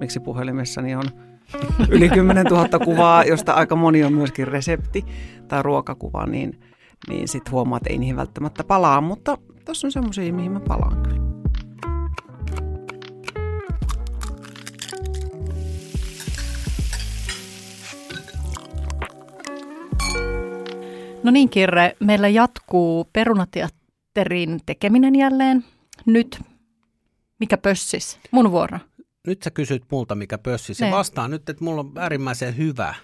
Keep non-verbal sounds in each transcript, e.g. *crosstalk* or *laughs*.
miksi puhelimessani on yli 10 000 kuvaa, josta aika moni on myöskin resepti tai ruokakuva, niin, niin sitten huomaat, että ei niihin välttämättä palaa, mutta tuossa on semmoisia, mihin mä palaan kyllä. No niin Kirre, meillä jatkuu perunateatterin tekeminen jälleen. Nyt, mikä pössis? Mun vuoro. Nyt sä kysyt multa, mikä pössis. Se Ne. vastaa nyt, että mulla on äärimmäisen hyvä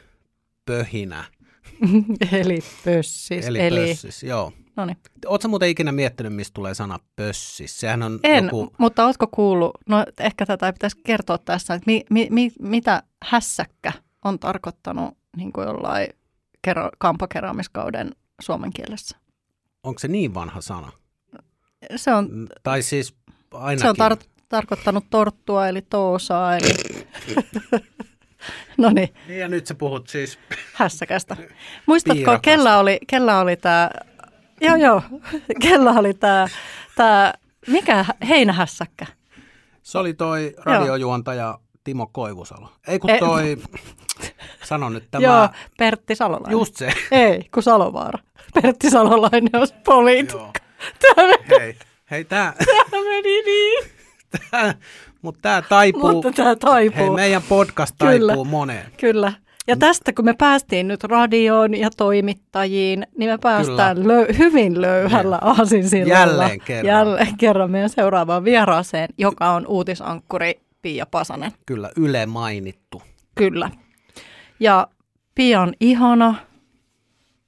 pöhinä. *laughs* eli pössis. Eli, eli pössis, joo. No niin. Oletko muuten ikinä miettinyt, mistä tulee sana pössis? Sehän on En, joku... mutta ootko kuullut, no ehkä tätä ei pitäisi kertoa tässä, että mi, mi, mi, mitä hässäkkä on tarkoittanut niin kuin jollain kero, kampakeraamiskauden suomen kielessä? Onko se niin vanha sana? Se on, Tai siis ainakin... se on tar- tarkoittanut torttua eli toosaa eli... *laughs* no niin. Niin ja nyt sä puhut siis... hässäkästä. Muistatko, Piirakasta. kella oli, kella oli tämä, joo joo, *laughs* kella oli tämä, tää, mikä heinähässäkkä? Se oli toi radiojuontaja Timo Koivusalo. Ei kun E- toi... Sano nyt tämä... Joo, Pertti Salolainen. Just se. Ei, kun Salovaara. Pertti Salolainen on poliitikko. Joo. Tämä Hei, hei tää, tämä meni niin, *laughs* mutta tää taipuu... mutta tämä taipuu. Hei, meidän podcast Kyllä. taipuu moneen. Kyllä. Ja tästä, kun me päästiin nyt radioon ja toimittajiin, niin me päästään lö- hyvin löyhällä aasinsillalla. Jälleen kerran. Jälleen kerran meidän seuraavaan vieraaseen, joka on uutisankkuri Pia Pasanen. Kyllä, Yle mainittu. Kyllä. Ja Pia on ihana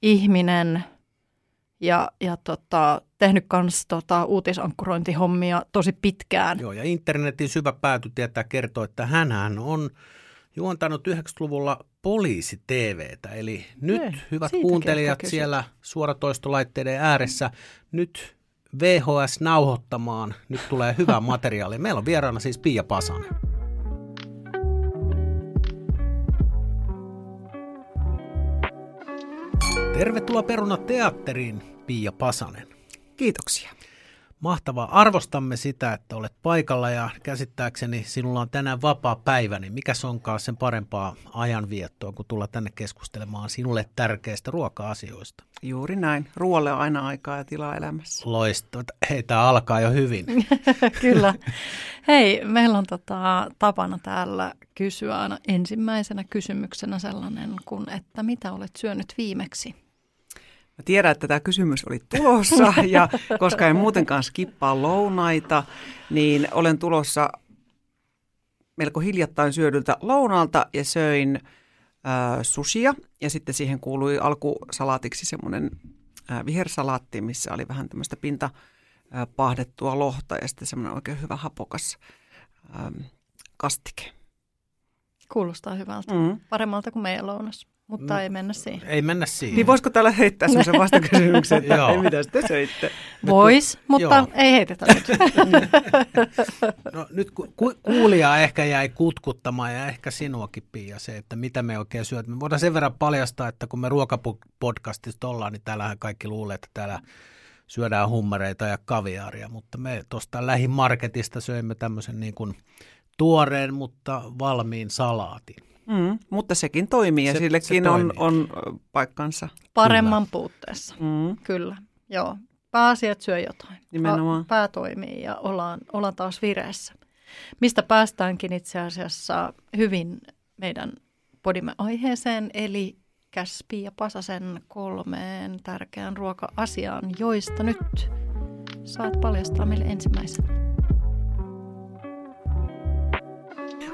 ihminen ja, ja tota, tehnyt myös tota, uutisankkurointihommia tosi pitkään. Joo, ja internetin syvä pääty tietää kertoo, että hän on juontanut 90-luvulla poliisi TVtä. Eli nyt, Ei, hyvät siitäkin kuuntelijat siellä suoratoistolaitteiden ääressä, nyt VHS nauhoittamaan. Nyt tulee hyvää *laughs* materiaalia. Meillä on vieraana siis Pia Pasanen. Tervetuloa Peruna Teatteriin, Pia Pasanen. Kiitoksia. Mahtavaa. Arvostamme sitä, että olet paikalla ja käsittääkseni sinulla on tänään vapaa päivä, niin mikä onkaan sen parempaa ajanviettoa, kun tulla tänne keskustelemaan sinulle tärkeistä ruoka-asioista. Juuri näin. Ruoalle on aina aikaa ja tilaa elämässä. Loistavaa. Hei, tämä alkaa jo hyvin. *laughs* Kyllä. Hei, meillä on tota, tapana täällä kysyä aina ensimmäisenä kysymyksenä sellainen kuin, että mitä olet syönyt viimeksi? Mä tiedän, että tämä kysymys oli tulossa *laughs* ja koska en muutenkaan skippaa lounaita, niin olen tulossa melko hiljattain syödyltä lounaalta ja söin äh, sushia ja sitten siihen kuului alkusalaatiksi semmoinen äh, vihersalaatti, missä oli vähän tämmöistä pinta äh, pahdettua lohta ja sitten semmoinen oikein hyvä hapokas ähm, kastike. Kuulostaa hyvältä. Mm. Paremmalta kuin meidän lounas, mutta No, ei mennä siihen. Ei mennä siihen. Niin voisiko täällä heittää semmoisen *laughs* vastakysymyksen, että Joo. ei mitä te söitte? *laughs* Vois, mutta Joo. ei heitetä nyt. *laughs* No, nyt ku, ku, kuulija ehkä jäi kutkuttamaan ja ehkä sinuakin Pia se, että mitä me oikein syöt. Me voidaan sen verran paljastaa, että kun me ruokapodcastista ollaan, niin täällähän kaikki luulee, että täällä syödään hummereita ja kaviaaria, mutta me tuosta lähimarketista söimme tämmöisen niin kuin tuoreen, mutta valmiin salaatin. Mm, mutta sekin toimii ja Se- sillekin se on, toimii. on ö, paikkansa. Paremman puutteessa. Mm. Kyllä, joo. Pääasia, että syö jotain. Nimenomaan. Pää, toimii ja ollaan, ollaan taas vireessä. Mistä päästäänkin itse asiassa hyvin meidän podimme aiheeseen, eli Käspi ja Pasasen kolmeen tärkeään ruoka-asiaan, joista nyt saat paljastaa meille ensimmäisen.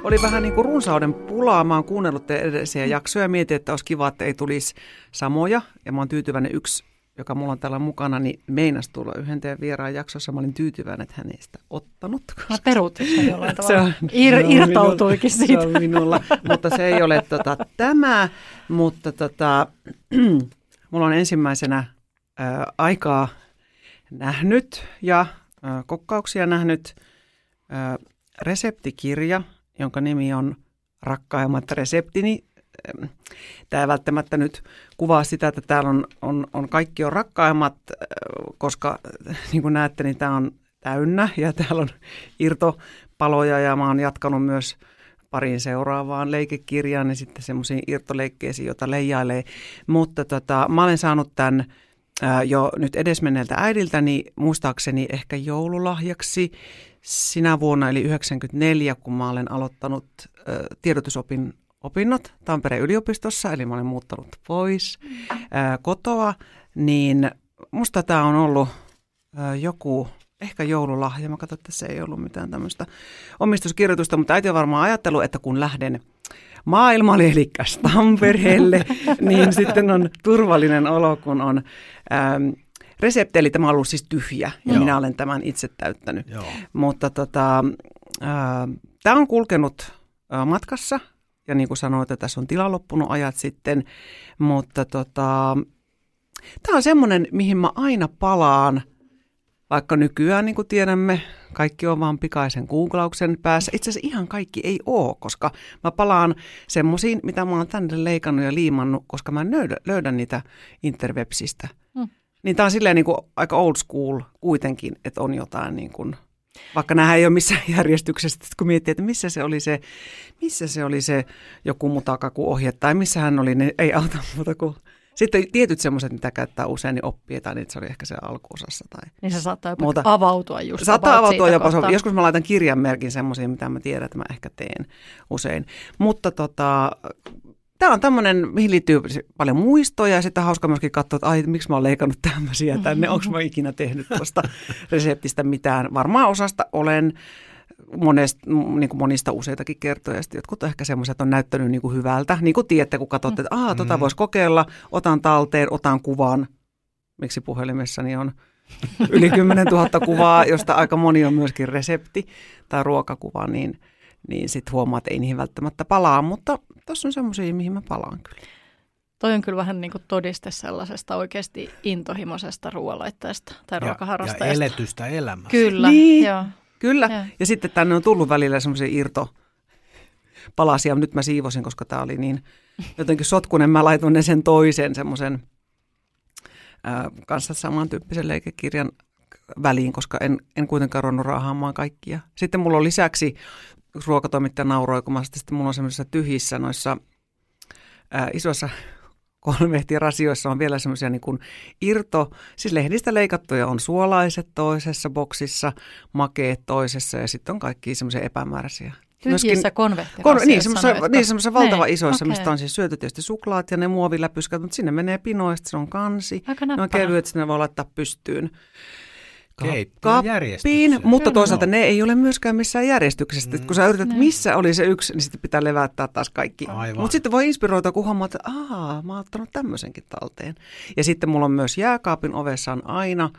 Oli vähän niin kuin runsauden pulaa. Mä oon kuunnellut te edellisiä jaksoja ja mietin, että olisi kiva, että ei tulisi samoja. Ja mä oon tyytyväinen yksi, joka mulla on täällä mukana, niin meinas tulla yhden teidän vieraan jaksossa. Mä olin tyytyväinen, että hän ei sitä ottanut. Mä peruutin sen jollain *laughs* Se tavalla. on- Ir, se on irtautuikin minulla, siitä. Se on minulla, *laughs* mutta se ei ole tota, tämä. Mutta tota, *clears throat* mulla on ensimmäisenä ää, aikaa nähnyt ja ää, kokkauksia nähnyt ää, reseptikirja, jonka nimi on Rakkaimmat reseptini. Äm, Tämä ei välttämättä nyt kuvaa sitä, että täällä on, on, on kaikki on rakkaimmat, äh, koska äh, niin kuin näette, niin tämä on täynnä ja *laughs* täällä on irtopaloja ja mä oon jatkanut myös parin seuraavaan leikekirjaan ja sitten semmoisiin irtoleikkeisiin, joita leijailee. Mutta tota, mä olen saanut tämän ää, jo nyt edesmenneeltä äidiltäni muistaakseni ehkä joululahjaksi sinä vuonna, eli 94, kun mä olen aloittanut ää, tiedotusopin opinnot Tampereen yliopistossa, eli mä olen muuttanut pois ää, kotoa, niin musta tämä on ollut ää, joku ehkä joululahja. Mä katsoin, että se ei ollut mitään tämmöistä omistuskirjoitusta, mutta äiti on varmaan ajatellut, että kun lähden maailmalle, eli Tampereelle, niin sitten on turvallinen olo, kun on ähm, resepti, eli tämä on ollut siis tyhjä, ja Joo. minä olen tämän itse täyttänyt. Joo. Mutta tota, äh, tämä on kulkenut äh, matkassa, ja niin kuin sanoin, että tässä on tila loppunut ajat sitten, mutta tota, tämä on semmoinen, mihin mä aina palaan – vaikka nykyään, niin kuin tiedämme, kaikki on vaan pikaisen googlauksen päässä. Itse asiassa ihan kaikki ei ole, koska mä palaan semmoisiin, mitä mä oon tänne leikannut ja liimannut, koska mä löydän, löydän niitä interwebsistä. Niin tää on silleen niin kuin aika old school kuitenkin, että on jotain niin kuin, vaikka nämä ei ole missään *laughs* järjestyksessä, kun miettii, että missä se oli se, missä se oli se joku mutakaku ohje tai missä hän oli, niin ei auta muuta kuin sitten tietyt semmoiset, mitä käyttää usein, niin oppii, tai niin se oli ehkä se alkuosassa. Tai niin se saattaa jopa muuta. avautua just Saattaa avautua jopa. Kohtaa. Joskus mä laitan kirjanmerkin semmoisia, mitä mä tiedän, että mä ehkä teen usein. Mutta tota, Tämä on tämmöinen, mihin liittyy paljon muistoja ja sitten hauska myöskin katsoa, että ai, miksi mä oon leikannut tämmöisiä tänne, onko mä ikinä tehnyt tuosta reseptistä mitään. Varmaan osasta olen, monesta, niin kuin monista useitakin kertoja. Sitten jotkut ehkä semmoiset on näyttänyt niin kuin hyvältä. Niin kuin tiedätte, kun katsotte, että Aa, tota mm. voisi kokeilla, otan talteen, otan kuvan. Miksi puhelimessani on yli 10 000 kuvaa, josta aika moni on myöskin resepti tai ruokakuva, niin, niin sitten huomaa, että ei niihin välttämättä palaa. Mutta tuossa on semmoisia, mihin mä palaan kyllä. Toi on kyllä vähän niin kuin todiste sellaisesta oikeasti intohimoisesta ruoanlaitteesta tai ruokaharrastajasta. Ja eletystä elämästä. Kyllä, niin. joo. Kyllä. Ja. ja sitten tänne on tullut välillä semmoisia irto palasia. Nyt mä siivosin, koska tämä oli niin jotenkin sotkunen. Mä laitoin ne sen toisen semmoisen kanssa samantyyppisen leikekirjan väliin, koska en, en kuitenkaan ruvennut raahaamaan kaikkia. Sitten mulla on lisäksi, ruokatoimittaja nauroi, kun mä sitten mulla on semmoisissa tyhjissä noissa ää, isoissa *laughs* rasioissa on vielä semmoisia niin kuin irto, siis lehdistä leikattuja on suolaiset toisessa boksissa, makeet toisessa ja sitten on kaikki semmoisia epämääräisiä. Tyhjissä konvehtirasioissa. Kon, niin, semmoisessa, niin, semmoisessa valtava isoissa, okay. mistä on siis syöty tietysti suklaat ja ne muoviläpyskät, mutta sinne menee pinoista, se on kansi. Aika ne on kevyet, sinne voi laittaa pystyyn kappiin, mutta toisaalta ne ei ole myöskään missään järjestyksessä. Mm. Kun sä yrität, missä oli se yksi, niin sitten pitää levättää taas kaikki. Mutta sitten voi inspiroida, kun huomaa, että aah, mä oon ottanut tämmöisenkin talteen. Ja sitten mulla on myös jääkaapin ovessa on aina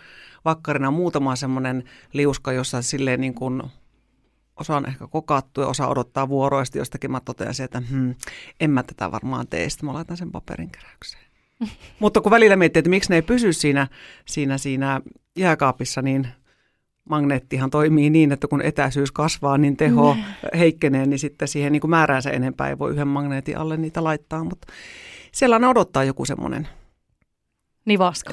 vakkarina muutama semmoinen liuska, jossa silleen niin kuin osa on ehkä kokattu ja osa odottaa vuoroista, jostakin mä totean se, että hmm, en mä tätä varmaan tee, sitten mä laitan sen paperin keräykseen. *laughs* Mutta kun välillä miettii, että miksi ne ei pysy siinä, siinä, siinä jääkaapissa, niin magneettihan toimii niin, että kun etäisyys kasvaa, niin teho mm. heikkenee, niin sitten siihen niin kuin määräänsä enempää ei voi yhden magneetin alle niitä laittaa, mutta siellä ne odottaa joku semmoinen. Nivaska.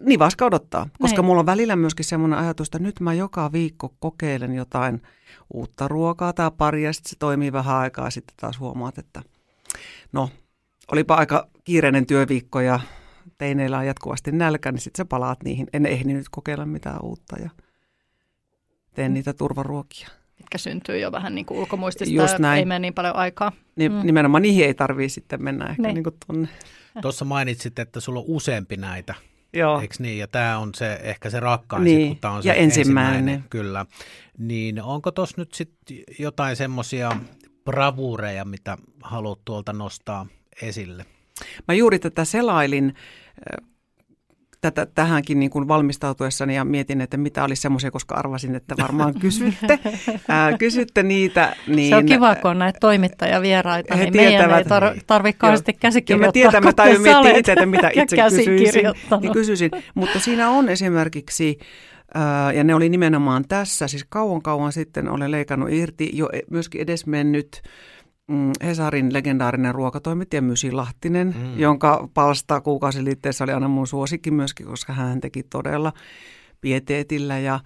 Nivaska odottaa, koska Näin. mulla on välillä myöskin semmoinen ajatus, että nyt mä joka viikko kokeilen jotain uutta ruokaa tai pari ja sitten se toimii vähän aikaa, sitten taas huomaat, että no olipa aika kiireinen työviikko ja teineillä on jatkuvasti nälkä, niin sitten sä palaat niihin. En ehdi kokeilla mitään uutta ja teen mm. niitä turvaruokia. Mitkä syntyy jo vähän niin kuin ulkomuistista Just näin. ei mene niin paljon aikaa. Ni, mm. Nimenomaan niihin ei tarvii sitten mennä ehkä niin. Niin kuin tonne. Tuossa mainitsit, että sulla on useampi näitä. Joo. Eikö niin? Ja tämä on se, ehkä se rakkain, niin. kun tämä on se ja ensimmäinen. ensimmäinen. Kyllä. Niin onko tuossa nyt sitten jotain semmoisia bravureja, mitä haluat tuolta nostaa esille? Mä juuri tätä selailin tätä, tähänkin niin kuin valmistautuessani ja mietin, että mitä olisi semmoisia, koska arvasin, että varmaan *laughs* kysytte, ää, kysytte niitä. Niin, se on kiva, kun on näitä toimittajavieraita, niin meidän ei tar- tarvitse kauheasti käsikirjoittaa. Mä tiedän, mä miettiä itse, että mitä itse kysyisin. Niin kysyisin. Mutta siinä on esimerkiksi ja ne oli nimenomaan tässä, siis kauan kauan sitten olen leikannut irti jo e, myöskin edesmennyt mm, Hesarin legendaarinen ruokatoimittaja Mysi Lahtinen, mm. jonka palsta kuukausiliitteessä oli aina mun suosikki myöskin, koska hän teki todella pieteetillä ja,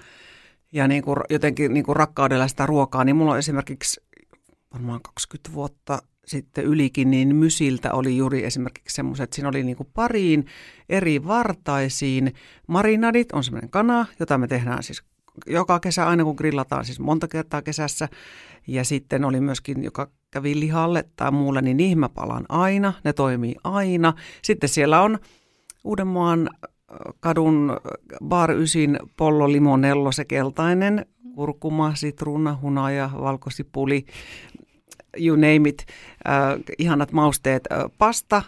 ja niin kuin, jotenkin niin kuin rakkaudella sitä ruokaa. Niin mulla on esimerkiksi varmaan 20 vuotta sitten ylikin, niin Mysiltä oli juuri esimerkiksi semmoiset, että siinä oli niin kuin pariin eri vartaisiin marinadit, on semmoinen kana, jota me tehdään siis joka kesä aina kun grillataan, siis monta kertaa kesässä. Ja sitten oli myöskin, joka kävi lihalle tai muulle, niin niihin mä palaan aina, ne toimii aina. Sitten siellä on Uudenmaan kadun Bar Ysin pollo limonello, se keltainen, kurkuma, sitruuna, hunaja, valkosipuli, you name it, äh, ihanat mausteet, äh, pasta,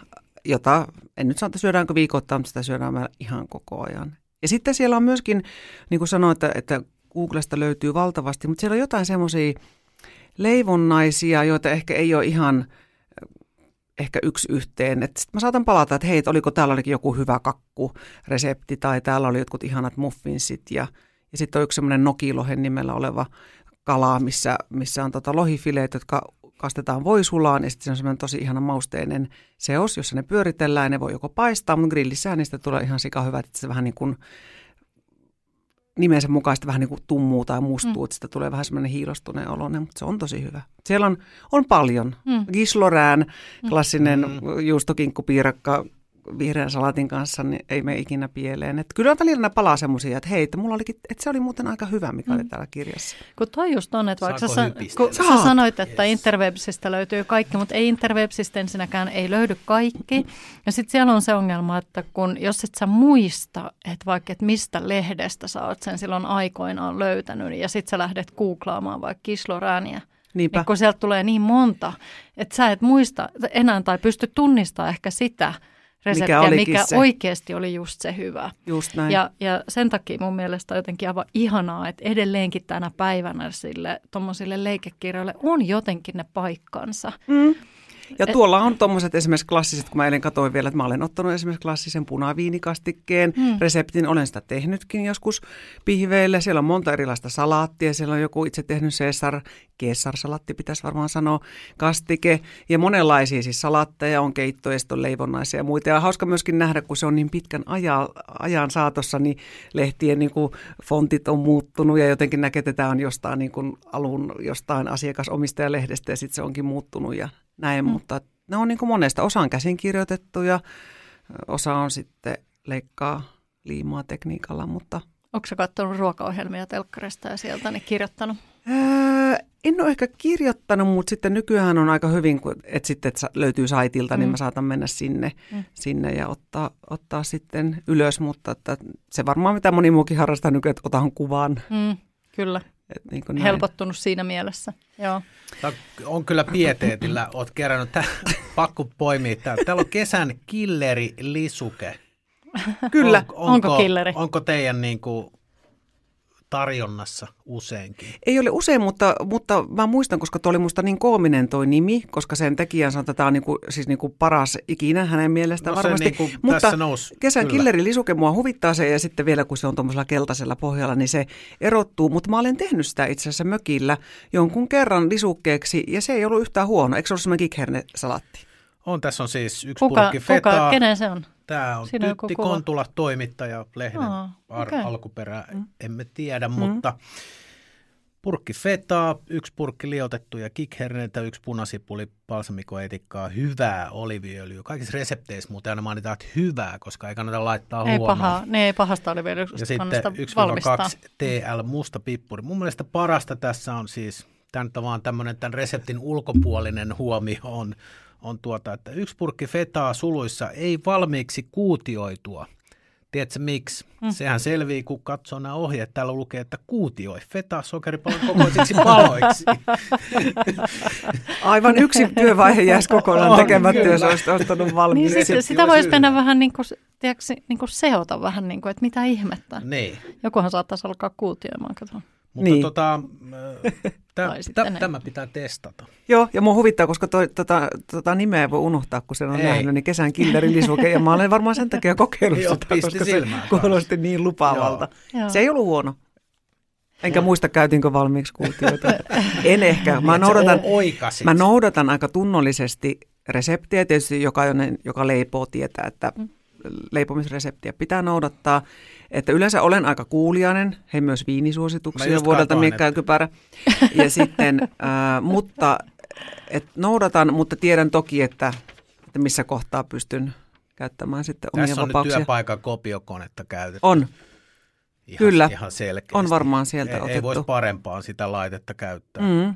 jota en nyt sano, että syödäänkö viikoittain, mutta sitä syödään ihan koko ajan. Ja sitten siellä on myöskin, niin kuin sanoin, että, että Googlesta löytyy valtavasti, mutta siellä on jotain semmoisia leivonnaisia, joita ehkä ei ole ihan ehkä yksi yhteen. Sitten mä saatan palata, että hei, oliko täällä olikin joku hyvä kakkuresepti tai täällä oli jotkut ihanat muffinsit ja, ja sitten on yksi semmoinen nokilohen nimellä oleva kala, missä, missä on tota lohifileet, jotka kastetaan voisulaan ja sitten se on semmoinen tosi ihana mausteinen seos, jossa ne pyöritellään ja ne voi joko paistaa, mutta grillissähän niistä tulee ihan sika hyvät, että se vähän niin kuin nimensä mukaisesti vähän niin kuin tummuu tai mustuu, mm. että sitä tulee vähän semmoinen hiilostuneen oloinen, mutta se on tosi hyvä. Siellä on, on paljon. Mm. Gislorään, klassinen mm. juustokinkkupiirakka, vihreän salatin kanssa, niin ei me ikinä pieleen. Et kyllä välillä palaa semmoisia, että hei, että, mulla olikin, että se oli muuten aika hyvä, mikä mm. oli täällä kirjassa. Kun toi just on, että vaikka sä, kun sä sanoit, että yes. Interwebsistä löytyy kaikki, mutta ei Interwebsistä ensinnäkään ei löydy kaikki. Ja sitten siellä on se ongelma, että kun jos et sä muista, että vaikka että mistä lehdestä sä oot sen silloin aikoinaan löytänyt, ja sitten sä lähdet googlaamaan vaikka kislorääniä, Niinpä. Niin kun sieltä tulee niin monta, että sä et muista enää tai pysty tunnistamaan ehkä sitä – reseptiä, mikä, mikä se. oikeasti oli just se hyvä. Just näin. Ja, ja sen takia mun mielestä on jotenkin aivan ihanaa, että edelleenkin tänä päivänä sille tuommoisille leikekirjoille on jotenkin ne paikkansa. Mm. Ja tuolla on tuommoiset esimerkiksi klassiset, kun mä eilen katsoin vielä, että mä olen ottanut esimerkiksi klassisen punaviinikastikkeen hmm. reseptin. Olen sitä tehnytkin joskus pihveille. Siellä on monta erilaista salaattia. Siellä on joku itse tehnyt Cesar, Caesar-salatti pitäisi varmaan sanoa, kastike. Ja monenlaisia siis salatteja on keittoja, on leivonnaisia ja muita. Ja hauska myöskin nähdä, kun se on niin pitkän ajan, ajan saatossa, niin lehtien niin kuin fontit on muuttunut ja jotenkin näkee, että tämä on jostain niin kuin alun jostain asiakasomistajalehdestä ja sitten se onkin muuttunut ja näin, mm. mutta ne on niin kuin monesta. Osa on käsin kirjoitettu ja osa on sitten leikkaa liimaa tekniikalla, mutta... Onko sä katsonut ruokaohjelmia telkkarista ja sieltä ne kirjoittanut? Öö, en ole ehkä kirjoittanut, mutta sitten nykyään on aika hyvin, että sitten että löytyy saitilta, mm. niin mä saatan mennä sinne, mm. sinne ja ottaa, ottaa sitten ylös, mutta että se varmaan mitä moni muukin harrastaa nykyään, että otan kuvan. Mm, kyllä. Et niin kuin Helpottunut siinä mielessä, joo. Tämä on kyllä pieteetillä, olet kerännyt, tää, pakko poimia täällä. Täällä on kesän killeri lisuke. Kyllä. On, onko, onko killeri? Onko teidän niin kuin, tarjonnassa useinkin? Ei ole usein, mutta, mutta mä muistan, koska tuo oli musta niin koominen toi nimi, koska sen tekijän sanoo, että tämä on niinku, siis niinku paras ikinä hänen mielestään no, varmasti. Niinku mutta nousi, kesän kyllä. killeri lisuke mua huvittaa se ja sitten vielä kun se on tuommoisella keltaisella pohjalla, niin se erottuu. Mutta mä olen tehnyt sitä itse asiassa mökillä jonkun kerran lisukkeeksi ja se ei ollut yhtään huono. Eikö se ollut semmoinen kikherne-salatti? On, tässä on siis yksi kuka, purkki fetaa. Kuka, kenen se on? Tämä on Siinä Tytti Kontula, toimittaja, lehden oh, okay. alkuperä, mm. emme tiedä, mm. mutta purkki fetaa, yksi purkki liotettuja kikherneitä, yksi punasipuli, balsamikoetikkaa, hyvää oliviöljyä. Kaikissa resepteissä muuten aina mainitaan, että hyvää, koska ei kannata laittaa ei huonoa. Paha, ne ei pahasta oliviöljyä Ja sitten 1-2 TL musta pippuri. Mun mielestä parasta tässä on siis, tämä nyt on vaan tämmöinen tämän reseptin ulkopuolinen huomio on, on tuota, että yksi purkki fetaa suluissa ei valmiiksi kuutioitua. Tiedätkö miksi? Mm. Sehän selvii, kun katsoo nämä ohjeet. Täällä lukee, että kuutioi fetaa sokeripallon kokoisiksi paloiksi. *laughs* Aivan yksi työvaihe jäisi kokonaan tekemättä, jos olisi ostanut valmiiksi. Niin, sit, sitä voisi mennä vähän niin kuin, tiedätkö, niin kuin seota vähän niin kuin, että mitä ihmettä. Niin. Jokuhan saattaisi alkaa kuutioimaan, katsotaan. Mutta niin. tota, *laughs* tä, tä, tämä pitää testata. Joo, ja mua huvittaa, koska toi, tota, tota nimeä voi unohtaa, kun sen on Ei. nähnyt, niin kesän killeri lisuke, ja mä olen varmaan sen takia kokeillut sitä, koska se kuulosti niin lupaavalta. Joo. Se ei ollut huono. Enkä ja. muista, käytinkö valmiiksi kuutioita. *laughs* en ehkä. Mä noudatan, mä noudatan aika tunnollisesti reseptiä. Tietysti jokainen, joka leipoo, tietää, että mm. Leipomisreseptiä pitää noudattaa. Että yleensä olen aika kuulijainen, he myös viinisuosituksia vuodelta ja Kypärä. Ja sitten, *laughs* äh, mutta et noudatan, mutta tiedän toki, että, että missä kohtaa pystyn käyttämään sitten omia Tässä on nyt vapauksia. työpaikan kopiokonetta käytetty. On, ihan, kyllä. Ihan selkeästi. on varmaan sieltä ei, otettu. Ei voisi parempaa sitä laitetta käyttää. Mm.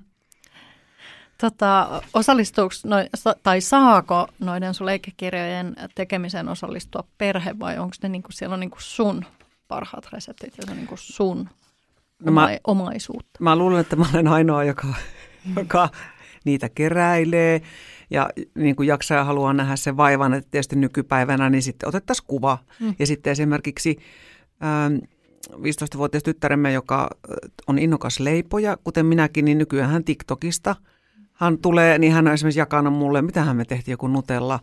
Tota, osallistuuko noi, sa- tai saako noiden sun leikkikirjojen tekemiseen osallistua perhe vai onko ne niinku, siellä on niinku sun parhaat reseptit ja se on niinku sun No mä- oma, omaisuutta? Mä luulen, että mä olen ainoa, joka, joka niitä keräilee ja niin kuin jaksaa ja haluaa nähdä sen vaivan, että tietysti nykypäivänä niin sitten otettaisiin kuva. Mm. Ja sitten esimerkiksi ähm, 15-vuotias tyttäremme, joka äh, on innokas leipoja, kuten minäkin, niin nykyään hän TikTokista. Hän tulee, niin hän on esimerkiksi jakanut mulle, mitähän me tehtiin, joku Nutella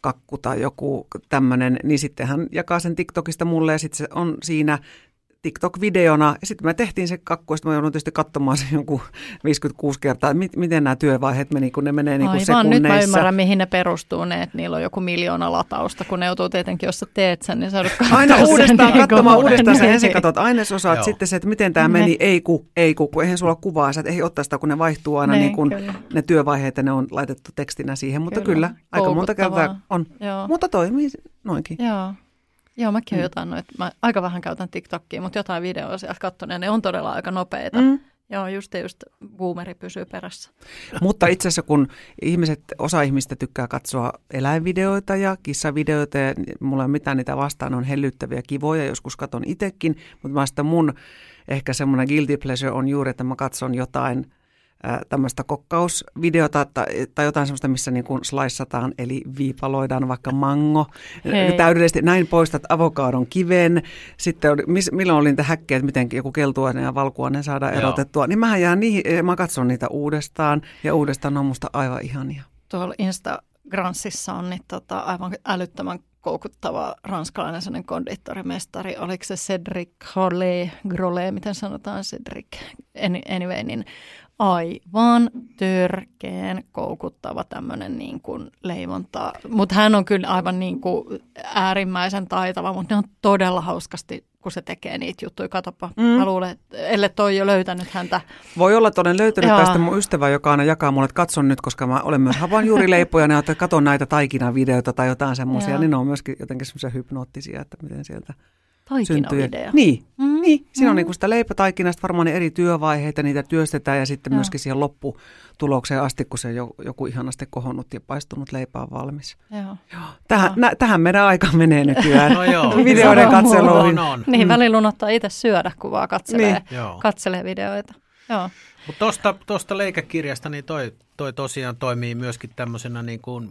kakku tai joku tämmöinen, niin sitten hän jakaa sen TikTokista mulle ja sitten se on siinä TikTok-videona. Ja sitten me tehtiin se kakku, ja sitten mä joudun tietysti katsomaan sen jonkun 56 kertaa, että mit, miten nämä työvaiheet meni, kun ne menee niin kuin Aivan, nyt mä ymmärrän, mihin ne perustuu, ne, että niillä on joku miljoona latausta, kun ne joutuu tietenkin, jos sä teet sen, niin sä joudut Aina sen uudestaan niin katsomaan kuin- uudestaan se niin. ensin katsot ainesosaa, Joo. sitten se, että miten tämä meni, ei ku, ei ku, kun eihän sulla ole kuvaa, sä et ei ottaa sitä, kun ne vaihtuu aina Niin, niin, kuin kyllä. ne työvaiheet ja ne on laitettu tekstinä siihen, mutta Kyllä. kyllä, aika monta kertaa on, Joo. mutta toimii noinkin. Joo. Joo, mäkin Mm. jotain noita, mä aika vähän käytän TikTokia, mutta jotain videoa sieltä katsonut ja ne on todella aika nopeita. Mm. Joo, just ja just boomeri pysyy perässä. *laughs* Mutta itse asiassa kun ihmiset, osa ihmistä tykkää katsoa eläinvideoita ja kissavideoita ja mulla ei ole mitään niitä vastaan, on hellyttäviä, kivoja, joskus katon itsekin, mutta mä sitä mun ehkä semmoinen guilty pleasure on juuri, että mä katson jotain tämmöistä kokkausvideota tai, tai jotain semmoista, missä niin kuin sliceataan, eli viipaloidaan vaikka mango. Hei. Täydellisesti näin poistat avokadon kiven. Sitten oli, miss, milloin oli niitä häkkejä, että miten joku keltuainen ja valkuainen saadaan Joo. erotettua. Niin mähän jään niihin, ja mä katson niitä uudestaan ja uudestaan on musta aivan ihania. Tuolla Instagransissa on niin tota, aivan älyttömän koukuttava ranskalainen sellainen konditorimestari. Oliko se Cedric Grolet, Grolet miten sanotaan Cedric? Any- Anyway, niin aivan törkeen koukuttava tämmöinen niin kuin leivonta. Mutta hän on kyllä aivan niin kuin äärimmäisen taitava, mutta ne on todella hauskasti, kun se tekee niitä juttuja. Katsopa, mm. mä luulen, että ellei toi jo löytänyt häntä. Voi olla, että olen löytänyt Joo. tästä mun ystävä, joka aina jakaa mulle, että katson nyt, koska mä olen myös hapanjuurileipoja, ja että katon näitä taikinavideoita tai jotain semmoisia, niin ne on myöskin jotenkin semmoisia hypnoottisia, että miten sieltä. Taikinavideo. Niin, Mm. niin. Siinä on Mm. niin kuin sitä leipätaikinasta varmaan ne eri työvaiheita, niitä työstetään ja sitten Joo. myöskin siihen lopputulokseen asti, kun se jo, joku ihanasti kohonnut ja paistunut leipä on valmis. Joo. Tähän, Joo. nä, tähän meidän aika menee nykyään. *laughs* No joo. Videoiden Joo. On, on. Niin, Mm. välillä unohtaa itse syödä, kun vaan katselee, Niin. Joo. katselee videoita. Joo. Mutta tuosta tosta leikäkirjasta, niin toi, toi tosiaan toimii myöskin tämmöisenä niin kuin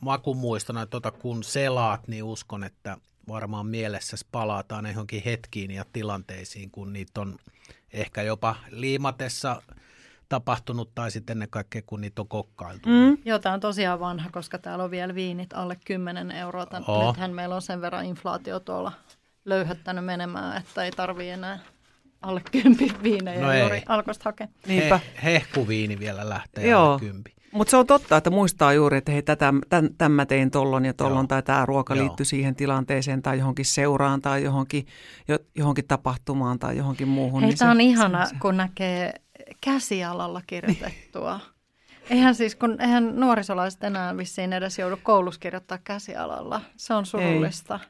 makumuistona, että tota, kun selaat, niin uskon, että varmaan mielessäsi palataan johonkin hetkiin ja tilanteisiin, kun niitä on ehkä jopa liimatessa tapahtunut tai sitten ennen kaikkea, kun niitä on kokkailtu. Mm. Joo, tämä on tosiaan vanha, koska täällä on vielä viinit alle 10 euroa. Tän, Oo. nythän meillä on sen verran inflaatio tuolla löyhöttänyt menemään, että ei tarvii enää alle 10 viinejä No ei. juuri alkoista hakea. Niinpä. He, hehkuviini vielä lähtee Joo. alle kympi. Mutta se on totta, että muistaa juuri, että hei, tätä, tämän, tämän mä tein tollon ja tollon, Joo. tai tämä ruoka Joo. liittyy siihen tilanteeseen, tai johonkin seuraan, tai johonkin, jo, johonkin tapahtumaan, tai johonkin muuhun. Hei, niin tämä se- on ihana, se- se- kun näkee käsialalla kirjoitettua. Eihän siis, kun eihän nuorisolaiset enää vissiin edes joudu koulussa kirjoittaa käsialalla. Se on surullista.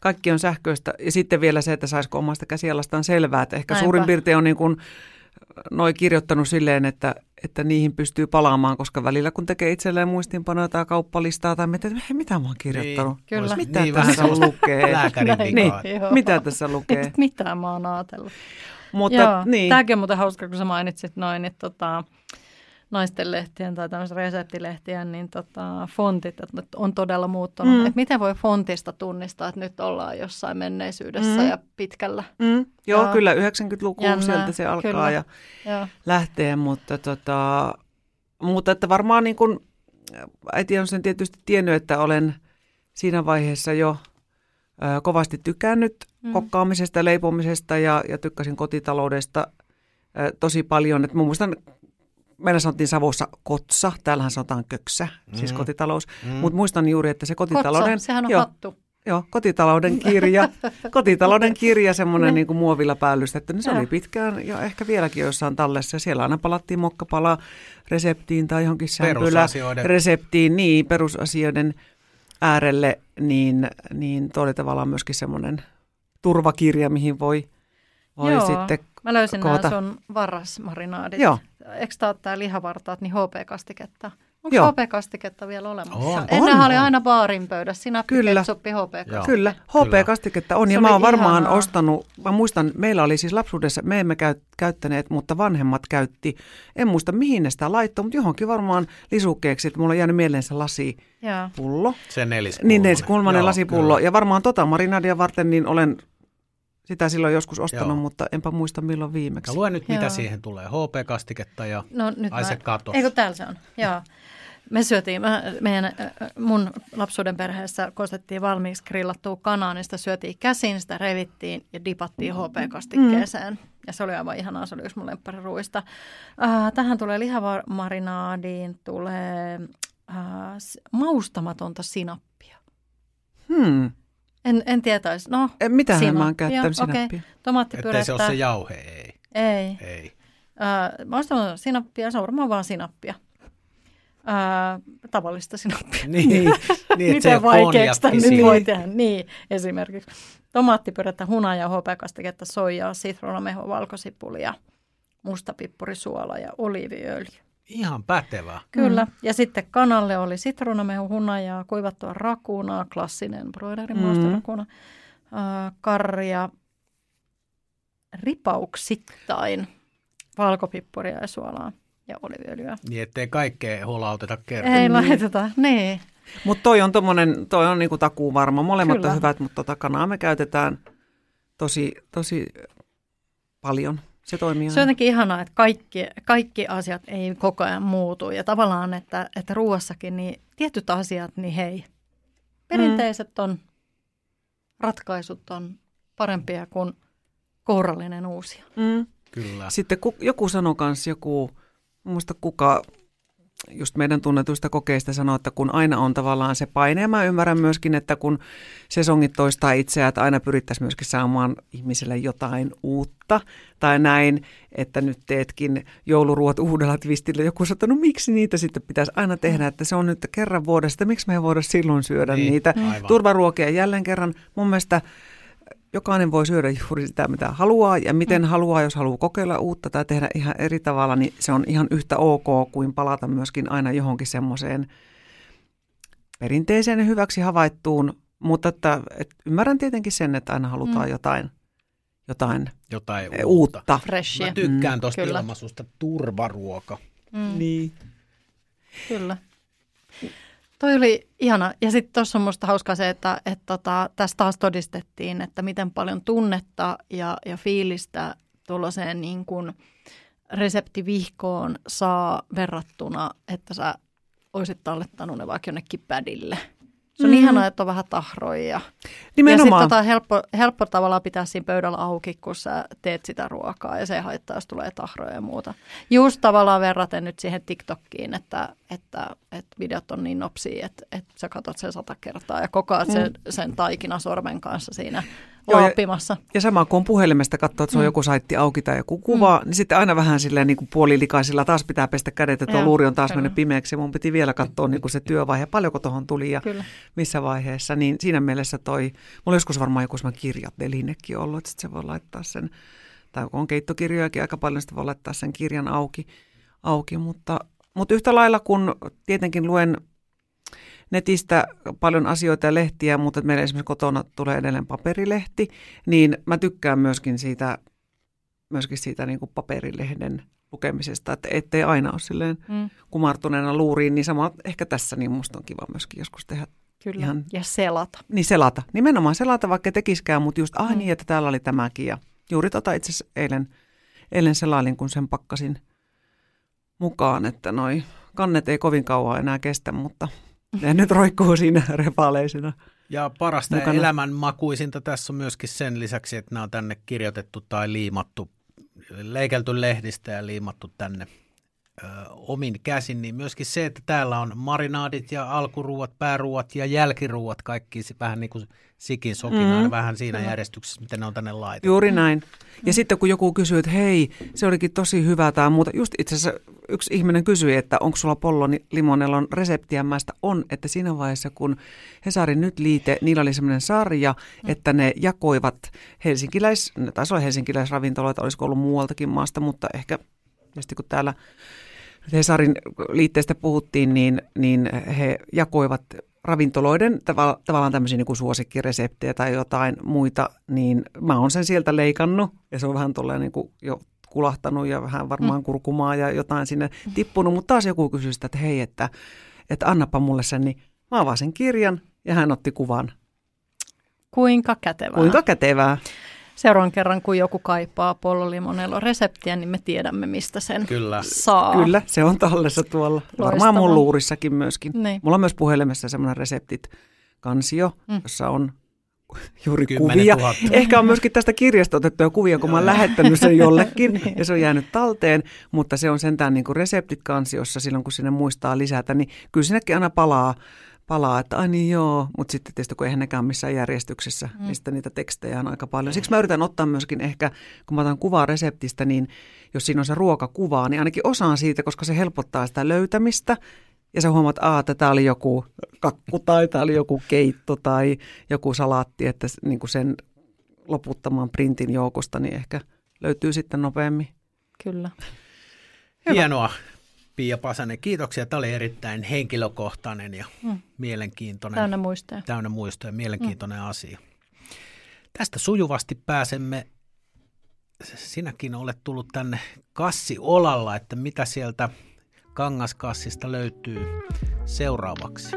Kaikki on sähköistä. Ja sitten vielä se, että saisiko omasta käsialastaan selvää. Että ehkä Näinpä. suurin piirtein on niin kuin noi kirjoittanut silleen, että, että niihin pystyy palaamaan, koska välillä kun tekee itselleen muistiinpanoja tai kauppalistaa tai mitä, hei, mitä mä oon kirjoittanut? Niin, Kyllä. Mitä niin tässä vähän lukee? lääkärin. Niin, Joo. mitä tässä lukee? Ei mitään mä oon ajatellut. Mutta Joo, niin. tämäkin on muuten hauska, kun sä mainitsit noin, että tota, naisten lehtien tai tämmöisen reseptilehtien, niin tota, fontit että nyt on todella muuttunut. Mm. Että miten voi fontista tunnistaa, että nyt ollaan jossain menneisyydessä Mm. ja pitkällä. Mm, joo, Joo. kyllä 90-luku Jännää, sieltä se alkaa kyllä. ja Joo. lähtee, mutta, tota, mutta että varmaan niin kuin, äiti on sen tietysti tiennyt, että olen siinä vaiheessa jo ö, kovasti tykännyt mm. Kokkaamisesta leipomisesta ja, ja tykkäsin kotitaloudesta tosi paljon. Että mä muistan, meillä sanottiin Savossa kotsa, täällähän sanotaan köksä, mm. siis Mm. kotitalous. Mm. Mutta muistan juuri, että se kotitalouden... Kotsa, sehän on joo, hattu. joo, kotitalouden kirja, *laughs* kotitalouden kirja, semmoinen *laughs* niin kuin muovilla päällystetty, niin se Joo. oli pitkään ja ehkä vieläkin jossain tallessa. Ja Siellä aina palattiin mokkapala reseptiin tai johonkin sämpylä reseptiin, niin perusasioiden äärelle, niin, niin tuo oli tavallaan myöskin semmoinen turvakirja, mihin voi, voi Joo. sitten Mä löysin koota. nämä sun varasmarinaadit. Joo. Eikö ole tää lihavartaat, niin HP-kastiketta? Onko Joo. HP-kastiketta vielä olemassa? On. Ennenhän On, oli on. aina baarin pöydässä, sinappi, Kyllä. ketsuppi, HP-kastike. Joo. Kyllä, Kyllä. HP-kastiketta on Se ja mä oon varmaan ihanaa. ostanut, mä muistan, meillä oli siis lapsuudessa, me emme käy, käyttäneet, mutta vanhemmat käytti, en muista mihin ne sitä laittoi, mutta johonkin varmaan lisukkeeksi, että mulla on jäänyt mieleen se lasipullo. Joo. Se neliskulmanen. Niin neliskulmanen Joo, lasipullo kyllä. ja varmaan tota marinadia varten niin olen sitä silloin joskus ostanut, Joo. mutta enpä muista milloin viimeksi. Ja lue nyt, mitä Joo. siihen tulee. HP-kastiketta ja No nyt ai mä... se katos. Eikö täällä se on? Joo. Me syötiin, mä, meidän, äh, mun lapsuuden perheessä kostettiin valmiiksi grillattua kanaa, niin sitä syötiin käsin, sitä revittiin ja dipattiin HP-kastikkeeseen. Mm. Ja se oli aivan ihanaa, se oli yksi mun lemppariruista. Äh, tähän tulee lihamarinaadiin, tulee äh, maustamatonta sinappia. Hmm. En, en tietäisi. No, En, mitähän mä oon sinappia, käyttänyt okei. sinappia. Tomaattipyrettä. Ettei se ole se jauhe, ei. Ei. ei. Äh, maustamatonta sinappia, se on varmaan vaan sinappia. Äh, tavallista sinappia. *laughs* Niin, niin *laughs* että se ei Miten vaikeaksi tämän nyt voi tehdä? Niin, esimerkiksi. Tomaattipyrettä, hunajaa, hopeakastiketta, soijaa, sitruunamehua, valkosipulia, mustapippurisuola ja oliiviöljy. Ihan pätevää. Kyllä. Mm. Ja sitten kanalle oli sitruunamehu, hunajaa, kuivattua rakunaa, klassinen broilerin Mm. maastorakuna, äh, karja, ripauksittain, valkopippuria ja suolaa ja oliiviöljyä. Niin ettei kaikkea holauteta kertaa. Ei laiteta, niin. Mutta toi on tommonen, toi on niinku takuu varma. Molemmat Kyllä. on hyvät, mutta tota kanaa me käytetään tosi, tosi paljon. Se toimii Se on jotenkin ihanaa, että kaikki, kaikki asiat ei koko ajan muutu. Ja tavallaan, että, että ruoassakin niin tietyt asiat, niin hei, perinteiset on, ratkaisut on parempia kuin kourallinen uusia. Mm. Kyllä. Sitten ku, joku sanoi kanssa, joku, muista kuka, just meidän tunnetuista kokeista sanoi, että kun aina on tavallaan se paine, ja mä ymmärrän myöskin, että kun sesongit toistaa itseään, että aina pyrittäisiin myöskin saamaan ihmiselle jotain uutta, tai näin, että nyt teetkin jouluruot uudella twistillä. Joku että no miksi niitä sitten pitäisi aina tehdä, että se on nyt kerran vuodesta, miksi me ei voida silloin syödä Niin, niitä aivan. turvaruokia jälleen kerran. Mun mielestä jokainen voi syödä juuri sitä, mitä haluaa ja miten mm. haluaa, jos haluaa kokeilla uutta tai tehdä ihan eri tavalla, niin se on ihan yhtä ok kuin palata myöskin aina johonkin semmoiseen perinteiseen ja hyväksi havaittuun, mutta että, että ymmärrän tietenkin sen, että aina halutaan mm. jotain, jotain Jotain uutta. uutta. uutta. Freshia. Mä tykkään tuosta Kyllä. ilmaisusta turvaruoka. Mm, Niin. Kyllä. Toi oli ihana. Ja sitten tuossa on musta hauskaa se, että, että tota, tässä taas todistettiin, että miten paljon tunnetta ja, ja fiilistä tuollaiseen niin kuin reseptivihkoon saa verrattuna, että sä olisit tallettanut ne vaikka jonnekin pädille. Se on Mm. ihanaa, että on vähän tahroja. Ja sitten Nimenomaan. tota, helppo, helppo tavallaan pitää siinä pöydällä auki, kun sä teet sitä ruokaa ja se ei haittaa, jos tulee tahroja ja muuta. Just tavallaan verraten nyt siihen TikTokkiin, että, että, että videot on niin nopsia, että, että sä katsot sen sata kertaa ja koko ajan sen, sen taikinasormen kanssa siinä Joo, ja- oppimassa. Ja sama kuin on puhelimesta katsoo, että se on Mm. joku saitti auki tai joku kuva, niin sitten aina vähän silleen niin kuin puolilikaisilla taas pitää pestä kädet, että tuo luuri on taas kyllä. mennyt pimeäksi ja mun piti vielä katsoa niin kuin se työvaihe, paljonko tuohon tuli ja Kyllä. missä vaiheessa. Niin siinä mielessä toi, mulla joskus varmaan joku semmoinen kirjatelinekin ollut, että sit se voi laittaa sen, tai kun on keittokirjojakin aika paljon, sitten voi laittaa sen kirjan auki, auki mutta, mutta yhtä lailla kun tietenkin luen netistä paljon asioita ja lehtiä, mutta meillä esimerkiksi kotona tulee edelleen paperilehti, niin mä tykkään myöskin siitä, myöskin siitä niin kuin paperilehden lukemisesta, että ettei aina ole silleen Mm, kumartuneena luuriin, niin sama ehkä tässä, niin musta on kiva myöskin joskus tehdä, kyllä. Ihan- Ja selata. niin selata, nimenomaan selata, vaikka tekiskään, mutta just, ah Mm. niin, että täällä oli tämäkin ja juuri tota itse asiassa eilen, eilen selailin, kun sen pakkasin mukaan, että noi kannet ei kovin kauan enää kestä, mutta ne nyt roikkuu siinä repaleisina. Ja parasta Mukana. elämänmakuisinta tässä on myöskin sen lisäksi, että nämä on tänne kirjoitettu tai liimattu, leikelty lehdistä ja liimattu tänne omin käsin, niin myöskin se, että täällä on marinaadit ja alkuruuat, pääruuat ja jälkiruuat, kaikki vähän niin kuin sikin sokinaan, mm. vähän siinä järjestyksessä, miten ne on tänne laitettu. Juuri näin. Ja sitten kun joku kysyy, että hei, se olikin tosi hyvä tai muuta. Just itse asiassa yksi ihminen kysyi, että onko sulla Pollo Limonellon reseptiä. Mä sitä on, että siinä vaiheessa kun Hesarin nyt liite, niillä oli semmoinen sarja, mm. että ne jakoivat helsinkiläis, ne taisi olla helsinkiläisravintoloita, olisiko ollut muualtakin maasta, mutta ehkä tietysti kun täällä Hesarin liitteestä puhuttiin, niin, niin he jakoivat ravintoloiden tav- tavallaan tämmöisiä niin kuin suosikkireseptejä tai jotain muita, niin mä oon sen sieltä leikannut ja se on vähän tuolla niin kuin jo kulahtanut ja vähän varmaan mm. kurkumaa ja jotain sinne tippunut, mutta taas joku kysyi sitä, että hei, että, että annapa mulle sen, niin mä avaan sen kirjan ja hän otti kuvan. Kuinka kätevää. Kuinka kätevää seuraavan kerran, kun joku kaipaa pollolimonello reseptiä, niin me tiedämme, mistä sen Kyllä. saa. Kyllä, se on tallessa tuolla. Loistavaa. Varmaan mun luurissakin myöskin. Niin. Mulla on myös puhelimessa semmoinen reseptit kansio, mm. jossa on juuri kuvia. 000. Ehkä on myöskin tästä kirjasta otettuja kuvia, kun mä oon lähettänyt sen jollekin *laughs* niin. ja se on jäänyt talteen, mutta se on sentään niin kuin reseptit kansiossa silloin, kun sinne muistaa lisätä, niin kyllä sinnekin aina palaa palaa, että ai niin joo, mutta sitten tietysti kun eihän nekään missään järjestyksessä, mm. mistä niitä tekstejä on aika paljon. Siksi mä yritän ottaa myöskin ehkä, kun mä otan kuvaa reseptistä, niin jos siinä on se ruokakuva, niin ainakin osaan siitä, koska se helpottaa sitä löytämistä. Ja sä huomaat, että tämä oli joku kakku tai tämä oli joku keitto tai joku salaatti, että niin kuin sen loputtamaan printin joukosta, niin ehkä löytyy sitten nopeammin. Kyllä. Hienoa. Pia Pasanen, kiitoksia. Tämä oli erittäin henkilökohtainen ja mm. mielenkiintoinen. Täynnä muistoja. Täynnä muistoja, mielenkiintoinen mm. asia. Tästä sujuvasti pääsemme, sinäkin olet tullut tänne kassi olalla, että mitä sieltä kangaskassista löytyy seuraavaksi.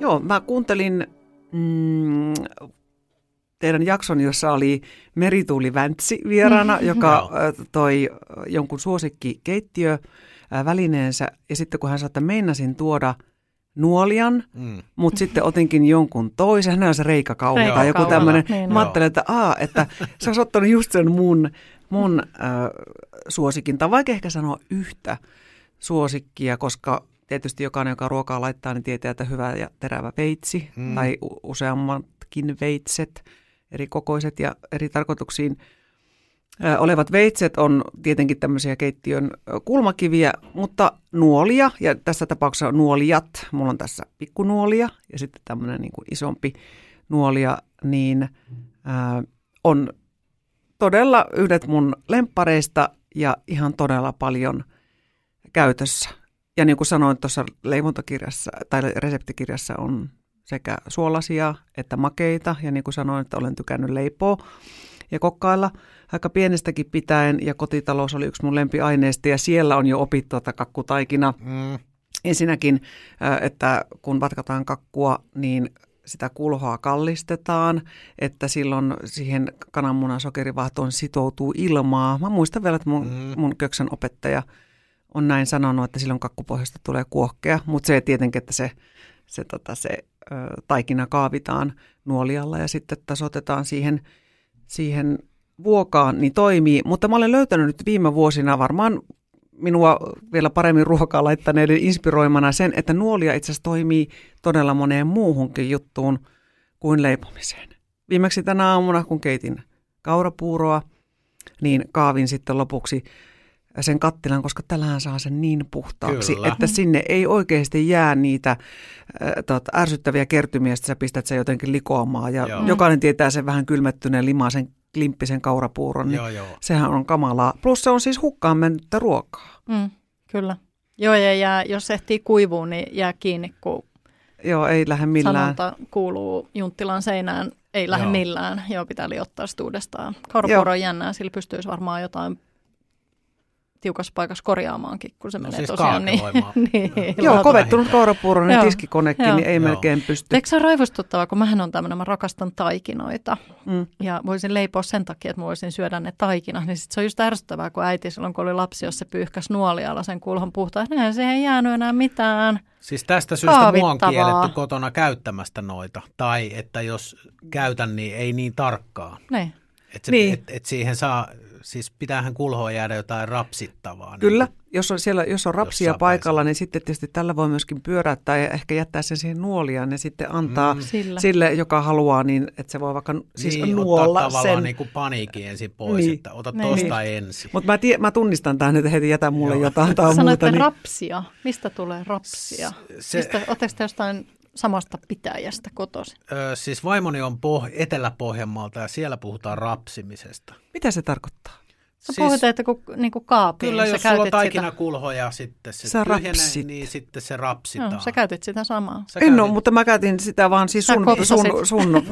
Joo, mä kuuntelin mm, teidän jakson, jossa oli Merituuli Väntsi vieraana, *laughs* joka toi jonkun suosikkikeittiö välineensä. Ja sitten kun hän sanoi, että meinasin tuoda nuolian, mm. mutta sitten otinkin jonkun toisen, hän on se reikakauha tai joku tämmöinen. Niin, Mä ajattelin, että, aa, että sä olisi ottanut just sen mun, mun äh, suosikin, tai vaikka ehkä sanoa yhtä suosikkia, koska tietysti jokainen, joka ruokaa laittaa, niin tietää, että hyvä ja terävä veitsi mm. tai useammatkin veitset – eri kokoiset ja eri tarkoituksiin olevat veitset on tietenkin tämmöisiä keittiön kulmakiviä, mutta nuolia, ja tässä tapauksessa nuolijat, mulla on tässä pikkunuolia ja sitten tämmöinen niin kuin isompi nuolia, niin on todella yhdet mun lemppareista ja ihan todella paljon käytössä. Ja niin kuin sanoin tuossa leivontakirjassa tai reseptikirjassa on sekä suolasia että makeita. Ja niin kuin sanoin, että olen tykännyt leipoa ja kokkailla aika pienestäkin pitäen. Ja kotitalous oli yksi mun lempiaineista ja siellä on jo opittu tuota kakkutaikina. Mm. Ensinnäkin, että kun vatkataan kakkua, niin sitä kulhoa kallistetaan, että silloin siihen kananmunan sokerivahtoon sitoutuu ilmaa. Mä muistan vielä, että mun, mm. mun köksän opettaja on näin sanonut, että silloin kakkupohjasta tulee kuohkea, mutta se tietenkin, että se, se, tota, se taikina kaavitaan nuolialla ja sitten tasotetaan siihen, siihen vuokaan, niin toimii. Mutta mä olen löytänyt nyt viime vuosina varmaan minua vielä paremmin ruokaa laittaneiden inspiroimana sen, että nuolia itse asiassa toimii todella moneen muuhunkin juttuun kuin leipomiseen. Viimeksi tänä aamuna, kun keitin kaurapuuroa, niin kaavin sitten lopuksi sen kattilan, koska tällähän saa sen niin puhtaaksi, Kyllä. että sinne ei oikeasti jää niitä äh, tota, ärsyttäviä kertymiä, että sä pistät sen jotenkin likoamaan. Ja joo. jokainen tietää sen vähän kylmettyneen limaisen klimppisen kaurapuuron, niin joo, joo. sehän on kamalaa. Plus se on siis hukkaan mennyttä ruokaa. Mm, kyllä. Joo, ja jää, jos ehtii kuivuun, niin jää kiinni, kun Joo, ei lähde millään. Sanonta kuuluu Junttilan seinään, ei lähde Joo. millään. Joo, pitää liottaa uudestaan. Kaurapuuro on jännää, sillä pystyisi varmaan jotain tiukassa paikassa korjaamaankin, kun se no menee siis tosiaan niin. *laughs* niin Joo, kovettunut kaurapuuronen tiskikonekin, niin ei Joo. melkein pysty. Eikö se ole raivostuttavaa, kun mähän on tämmöinen, mä rakastan taikinoita mm. ja voisin leipoa sen takia, että mä voisin syödä ne taikina. Niin sit se on just ärsyttävää, kun äiti silloin, kun oli lapsi, jos se pyyhkäsi nuolialla sen kulhon puhtaan, niin se ei jäänyt enää mitään. Siis tästä syystä mua on kielletty kotona käyttämästä noita. Tai että jos käytän, niin ei niin tarkkaa. Niin. Että Niin. et, et siihen saa, siis pitäähän kulhoa jäädä jotain rapsittavaa. niin Kyllä, jos on, siellä, jos on rapsia paikalla, niin sitten tietysti tällä voi myöskin pyöräyttää ja ehkä jättää sen siihen nuoliaan ja sitten antaa Mm. Sillä. sille, joka haluaa, niin että se voi vaikka siis niin, nuolla ottaa tavallaan sen. niin kuin paniikin ensin pois, Niin. niin. että ota Niin. tosta ensin. Mutta mä, tie, mä tunnistan tämän, että heti jätä mulle Joo. jotain tai muuta. Sanoitte Niin, rapsia. Mistä tulee rapsia? Se- Se... Mistä, jostain samasta pitäjästä kotoisin? Ö, siis vaimoni on poh- Etelä-Pohjanmaalta ja siellä puhutaan rapsimisesta. mitä se tarkoittaa? Sä siis, puhuit, että kun niinku kaapiin, Kyllä, niin jos sulla on taikinakulho ja sitten se Sä tyhjenee, rapsit. niin sitten se sitä. rapsitaan. Joo, sä käytit sitä samaa. Sä En ole, mutta mä käytin sitä vaan siis sun, sun, sun,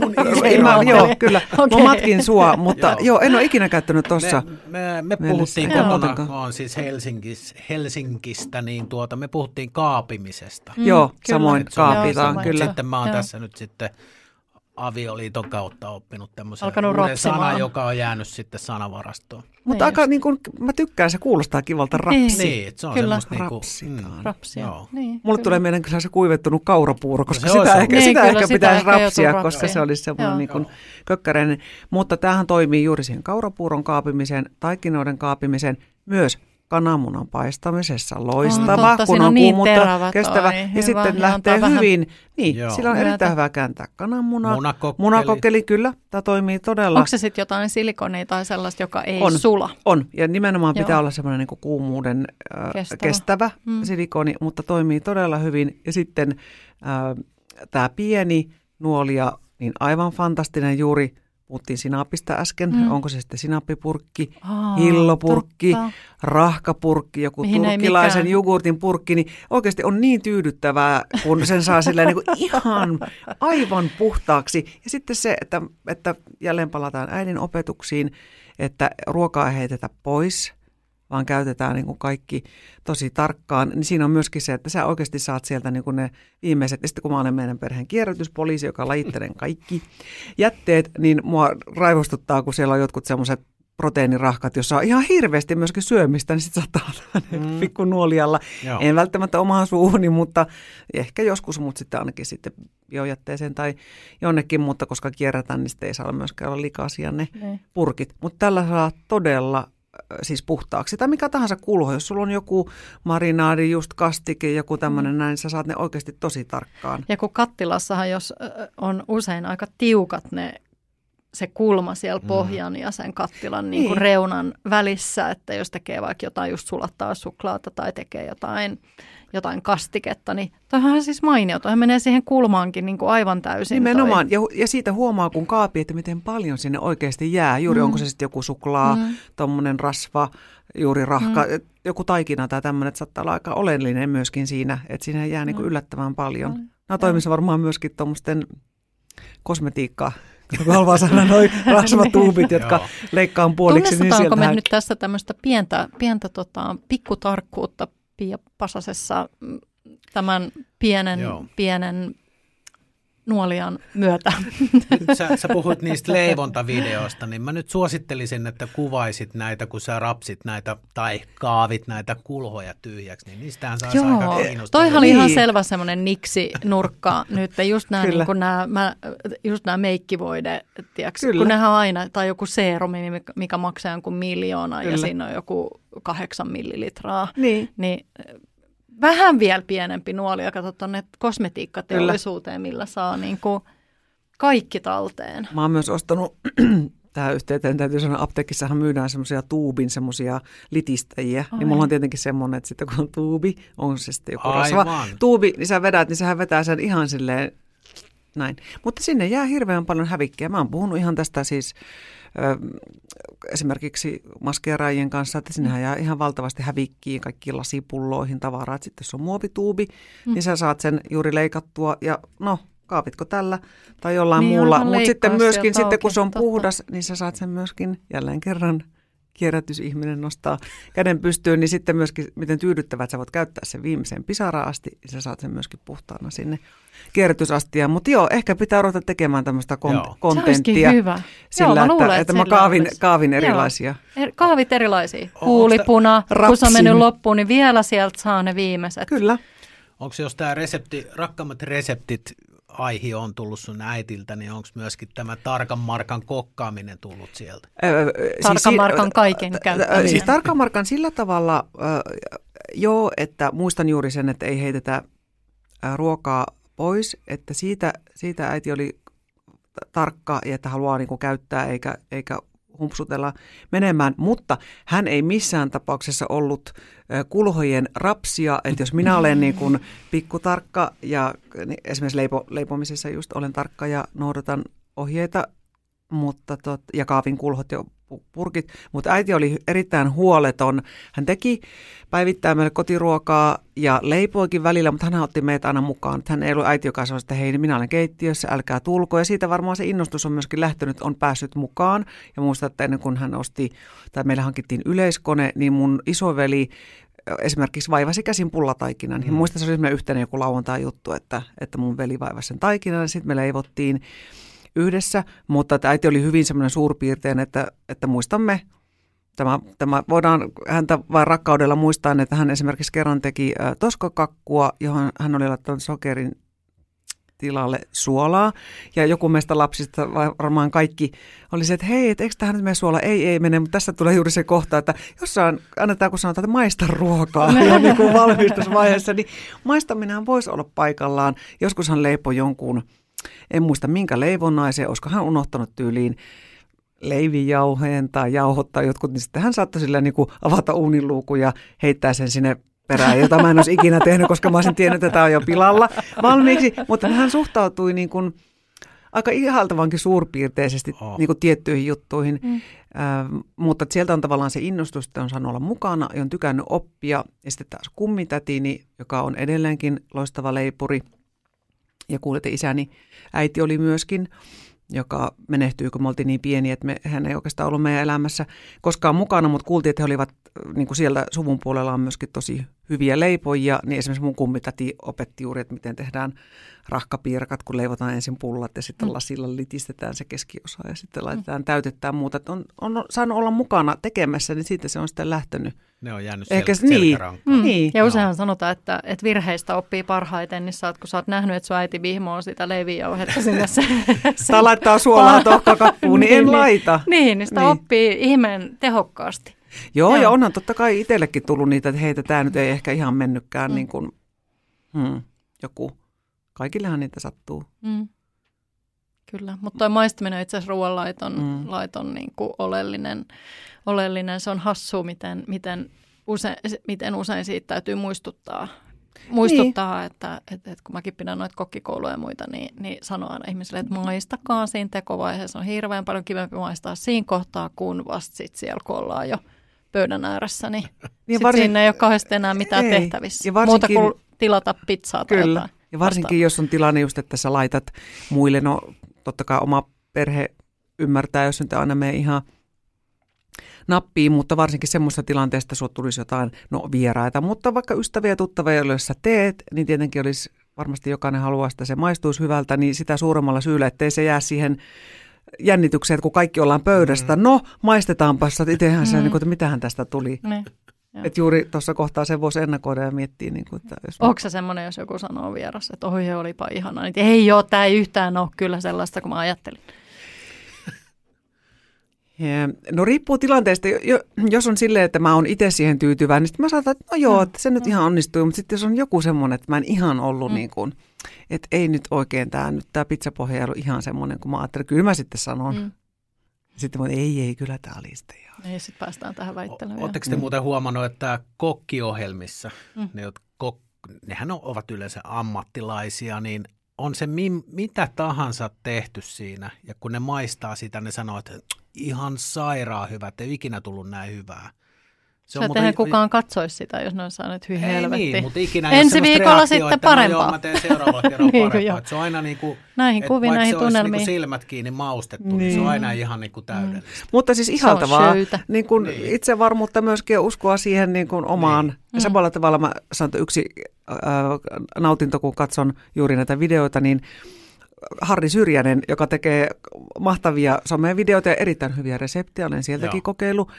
ei, mä, joo, kyllä. *laughs* Okei. Mä matkin sua, mutta Joo. joo, en ole ikinä käyttänyt tossa. Me, me, me puhuttiin kotona, kun on siis Helsingis, Helsinkistä, niin tuota, me puhuttiin kaapimisesta. Mm, Joo, kyllä. samoin kaapitaan, kyllä. Sitten mä oon tässä nyt sitten avioliiton kautta oppinut tämmöisen Alkanut uuden sanan, joka on jäänyt sitten sanavarastoon. Mutta Niin aika niin kuin, mä tykkään, se kuulostaa kivalta rapsi. Niin, että se on Kyllä. semmoista niinku, Rapsitaan. Rapsia. joo. Niin, Mulle kyllä. tulee mieleen kyllä se kuivettunut kaurapuuro, koska No se sitä ehkä, Niin, sitä kyllä, ehkä sitä pitäisi ehkä rapsia, rapsia. koska se olisi semmoinen Joo. niin kuin kökkäräinen. Mutta tämähän toimii juuri siihen kaurapuuron kaapimiseen, taikinoiden kaapimiseen, myös kananmunan paistamisessa. Loistava, totta, kun on on niin kuumuutta, terävät, kestävä. oi, ja hyvä, sitten lähtee antaa vähän hyvin. Niin, Joo. sillä on Myötä. erittäin hyvä kääntää kananmuna. Munakokkeli. Munakokkeli, kyllä. Tämä toimii todella. Onko se sitten jotain silikonia tai sellaista, joka ei On. sula? On, ja nimenomaan Joo. pitää olla semmoinen niin kuumuuden äh, Kestävä. kestävä, mm. silikoni, mutta toimii todella hyvin. Ja sitten äh, tämä pieni nuolia, niin aivan fantastinen juuri, puhuttiin sinapista äsken, Mm. onko se sitten sinappipurkki, Aa, hillopurkki, totta. rahkapurkki, joku Mihin turkkilaisen jogurtin purkki, niin oikeasti on niin tyydyttävää, kun sen saa silleen niin kuin *laughs* ihan aivan puhtaaksi. Ja sitten se, että, että jälleen palataan äidin opetuksiin, että ruokaa ei heitetä pois, vaan käytetään niin kuin kaikki tosi tarkkaan, niin siinä on myöskin se, että sä oikeasti saat sieltä niin kuin ne viimeiset, ja sitten kun mä olen meidän perheen kierrätyspoliisi, joka lajittelen kaikki jätteet, niin mua raivostuttaa, kun siellä on jotkut semmoiset proteiinirahkat, jossa on ihan hirveästi myöskin syömistä, niin sitten saattaa olla mm. pikku nuolialla. Joo. En välttämättä omaan suuhuni, mutta ehkä joskus, mutta sitten ainakin sitten biojätteeseen tai jonnekin, mutta koska kierrätään, niin sitten ei saa myöskään olla likaisia ne Niin. purkit. Mutta tällä saa todella siis puhtaaksi. Tai mikä tahansa kulho, jos sulla on joku marinaadi, just kastike, joku tämmöinen näin, niin sä saat ne oikeasti tosi tarkkaan. Ja kun kattilassahan, jos on usein aika tiukat ne se kulma siellä pohjan ja sen kattilan niin kuin Niin. reunan välissä, että jos tekee vaikka jotain just sulattaa suklaata tai tekee jotain, jotain kastiketta, niin toihan on siis mainio. Toihan menee siihen kulmaankin niin kuin aivan täysin. Nimenomaan, ja, ja siitä huomaa, kun kaapi, että miten paljon sinne oikeasti jää. Juuri mm. onko se sitten joku suklaa, Mm. mm. tuommoinen rasva, juuri rahka, mm. joku taikina tai tämmöinen, että saattaa olla aika oleellinen myöskin siinä, että siinä jää niin kuin yllättävän paljon. Mm. Nämä toimisi varmaan myöskin tuommoisten kosmetiikkaa, kun haluaa saada noin *laughs* rasvatuubit, jotka leikkaan puoliksi, niin Tunnistetaanko me sieltähän... nyt tässä tämmöistä pientä, pientä tota, pikkutarkkuutta Pia Pasasessa mm, tämän pienen, Joo. pienen nuolian myötä? Nyt sä, sä puhuit niistä leivontavideoista, niin mä nyt suosittelisin, että kuvaisit näitä, kun sä rapsit näitä tai kaavit näitä kulhoja tyhjäksi, niin niistähän aika Joo, kiinnostavaa. toihan oli ihan Niin. selvä semmoinen niksi-nurkka nyt. Just nämä, Kyllä. niin kuin nämä, mä, just nämä meikkivoide, tiiäks, kun nehän on aina, tai joku seerumi, mikä, maksaa jonkun miljoona ja Kyllä. siinä on joku kahdeksan millilitraa. Niin. Niin vähän vielä pienempi nuoli, joka tuonne kosmetiikkateollisuuteen, millä saa niin kuin kaikki talteen. Mä oon myös ostanut *clears throat* tähän yhteyteen, täytyy sanoa, apteekissahan myydään semmoisia tuubin semmoisia litistäjiä. Ai. Niin mulla on tietenkin semmoinen, että sitten kun on tuubi, on se sitten joku Aivan. rasva tuubi, niin sä vedät, niin sehän vetää sen ihan silleen näin. Mutta sinne jää hirveän paljon hävikkiä. Mä oon puhunut ihan tästä siis esimerkiksi maskeeraajien kanssa, että sinnehän jää ihan valtavasti hävikkiä kaikki lasipulloihin tavaraa. Et Sitten jos on muovituubi, mm. niin sä saat sen juuri leikattua ja no, kaapitko tällä tai jollain Niin, muulla. Mutta sitten myöskin, sitten kun se on totta. puhdas, niin sä saat sen myöskin jälleen kerran kierrätysihminen nostaa käden pystyyn, niin sitten myöskin, miten tyydyttävät sä voit käyttää sen viimeiseen pisaraan asti, niin sä saat sen myöskin puhtaana sinne kierrätysastiaan. Mutta joo, ehkä pitää ruveta tekemään tämmöistä Joo. kon- Se Se kontenttia olisikin hyvä. sillä, Joo, mä luulen, että, että että mä kaavin, olisi. kaavin Joo. erilaisia. Er- Kaavit erilaisia. Huulipuna, kun se on mennyt loppuun, niin vielä sieltä saa ne viimeiset. Kyllä. Onko jos tämä resepti, rakkaammat reseptit aihi on tullut sun äitiltä, niin onko myöskin tämä tarkan markan kokkaaminen tullut sieltä? Tarkan siis, markan kaiken käyttäminen. Siis tarkan markan sillä tavalla, joo, että muistan juuri sen, että ei heitetä ruokaa pois, että siitä, siitä äiti oli tarkka ja että haluaa niin kuin käyttää eikä, eikä humpsutella menemään, mutta hän ei missään tapauksessa ollut kulhojen rapsia, että jos minä olen niin kuin pikkutarkka ja niin esimerkiksi leipo, leipomisessa just olen tarkka ja noudatan ohjeita, mutta tot, ja kaavin kulhot ja purkit, mutta äiti oli erittäin huoleton. Hän teki päivittäin meille kotiruokaa ja leipoikin välillä, mutta hän otti meitä aina mukaan. Hän ei ollut äiti, joka sanoi, että hei, minä olen keittiössä, älkää tulko. Ja siitä varmaan se innostus on myöskin lähtenyt, on päässyt mukaan. Ja muistan, että ennen kuin hän osti, tai meillä hankittiin yleiskone, niin mun isoveli esimerkiksi vaivasi käsin pullataikinan. Mm. Muistan, se oli yhteinen joku lauantai juttu, että, että mun veli vaivasi sen taikinan. Sitten me leivottiin yhdessä, mutta että äiti oli hyvin semmoinen suurpiirteinen, että, että muistamme, tämä, tämä voidaan häntä vain rakkaudella muistaa, että hän esimerkiksi kerran teki ä, toskokakkua, johon hän oli laittanut sokerin tilalle suolaa. Ja joku meistä lapsista, varmaan kaikki, oli se, että hei, et eikö tähän nyt mene suola? Ei, ei mene, mutta tässä tulee juuri se kohta, että jossain annetaan, kun sanotaan, että maista ruokaa *laughs* jo niin kuin valmistusvaiheessa, niin maistaminen voisi olla paikallaan. Joskushan leipo jonkun en muista minkä leivonnaisen, olisiko hän unohtanut tyyliin leivijauheen tai jauhot tai jotkut, niin sitten hän saattoi sillä niin kuin avata uuniluukun ja heittää sen sinne perään, jota mä en olisi ikinä tehnyt, koska mä olisin tiennyt, että tämä on jo pilalla valmiiksi. Mutta hän suhtautui niin kuin aika ihaltavankin suurpiirteisesti oh. niin kuin tiettyihin juttuihin. Mm. Äh, mutta sieltä on tavallaan se innostus, että on saanut olla mukana ja on tykännyt oppia. Ja sitten taas kummitätini, joka on edelleenkin loistava leipuri – ja kuulette isäni. Äiti oli myöskin, joka menehtyi, kun me oltiin niin pieni, että me, hän ei oikeastaan ollut meidän elämässä koskaan mukana, mutta kuultiin, että he olivat niin kuin siellä suvun puolella on myöskin tosi hyviä leipoja, niin esimerkiksi mun kummitati opetti juuri, että miten tehdään rahkapiirakat, kun leivotaan ensin pullat ja sitten mm. lasilla litistetään se keskiosa ja sitten laitetaan mm. täytetään muuta. Että on, on saanut olla mukana tekemässä, niin siitä se on sitten lähtenyt. Ne on jäänyt Ehkä, sel- niin, mm. niin. Ja useinhan no. sanotaan, että, että virheistä oppii parhaiten, niin sä oot, kun sä oot nähnyt, että sun äiti vihmoo sitä leivijauhetta sinne se, se *laughs* Tai laittaa suolaa *laughs* tohkakakkuun, niin, niin en niin. laita. Niin, niin sitä niin. oppii ihmeen tehokkaasti. Joo, Joo, ja onhan totta kai itsellekin tullut niitä, että heitä tämä nyt ei ehkä ihan mennytkään mm. niin kuin hmm, joku. Kaikillehan niitä sattuu. Mm. Kyllä, mutta tuo maistaminen itse asiassa ruoanlaiton mm. laiton niin kuin oleellinen, oleellinen. Se on hassu, miten, miten, usein, miten usein siitä täytyy muistuttaa muistuttaa, niin. että, että, että kun mäkin pidän noita kokkikouluja ja muita, niin, niin sanon aina ihmisille, että maistakaa siinä tekovaiheessa. On hirveän paljon kivempi maistaa siinä kohtaa, kun vasta sitten siellä, kun ollaan jo pöydän ääressä, niin, *laughs* niin varsin, siinä ei ole kauheasti enää mitään ei. tehtävissä. Ja varsinkin, Muuta kuin tilata pizzaa tai kyllä. jotain. Ja varsinkin vastaan. jos on tilanne just, että sä laitat muille, no totta kai oma perhe ymmärtää, jos nyt aina mene ihan nappiin, mutta varsinkin semmoista tilanteesta suot tulisi jotain no, vieraita. Mutta vaikka ystäviä ja tuttavia, jos sä teet, niin tietenkin olisi varmasti jokainen haluaa, että se maistuisi hyvältä, niin sitä suuremmalla syyllä, ettei se jää siihen jännitykseen, että kun kaikki ollaan pöydästä, mm. no maistetaanpa, että itsehän se, mm. niin kuin, että mitähän tästä tuli. Ne. Että juuri tuossa kohtaa se voisi ennakoida ja miettiä. Niin kuin, että jos Onko se semmoinen, jos joku sanoo vieras, että oi olipa ihana, niin ei ole, tämä ei yhtään ole kyllä sellaista, kuin mä ajattelin. No riippuu tilanteesta. Jos on silleen, että mä oon itse siihen tyytyväinen, niin sitten mä saatan, että no joo, että se nyt ihan onnistuu. Mutta sitten jos on joku semmoinen, että mä en ihan ollut mm. niin kuin, että ei nyt oikein tämä nyt tämä pizzapohja ei ollut ihan semmoinen, kuin mä ajattelin. Kyllä mä sitten sanon. Mm. Sitten mä ei, ei, kyllä tämä oli sitten ihan. Ei, sitten päästään tähän väittelyyn. Oletteko te mm. muuten huomannut, että kokkiohjelmissa, mm. ne, kok, nehän ovat yleensä ammattilaisia, niin on se mi, mitä tahansa tehty siinä, ja kun ne maistaa sitä, ne sanoo, että ihan sairaan hyvä, että ei ikinä tullut näin hyvää. Se on, eihän kukaan katsoisi sitä, jos ne on saanut hyi helvetti. Niin, mutta ikinä Ensi viikolla sitten että parempaa. No, joo, mä teen seuraavalla *laughs* kerralla niin parempaa. se on aina niin kuin, näihin kuviin, näihin se tunnelmiin. Niin silmät kiinni maustettu, niin. niin se on aina ihan niin kuin täydellistä. Mm. Mutta siis ihaltavaa niin kuin niin. itsevarmuutta myöskin uskoa siihen niin kuin omaan. Niin. Ja samalla tavalla mä sanon, että yksi äh, nautinto, kun katson juuri näitä videoita, niin Harri Syrjänen, joka tekee mahtavia somevideoita ja erittäin hyviä reseptejä. Olen sieltäkin Joo. kokeillut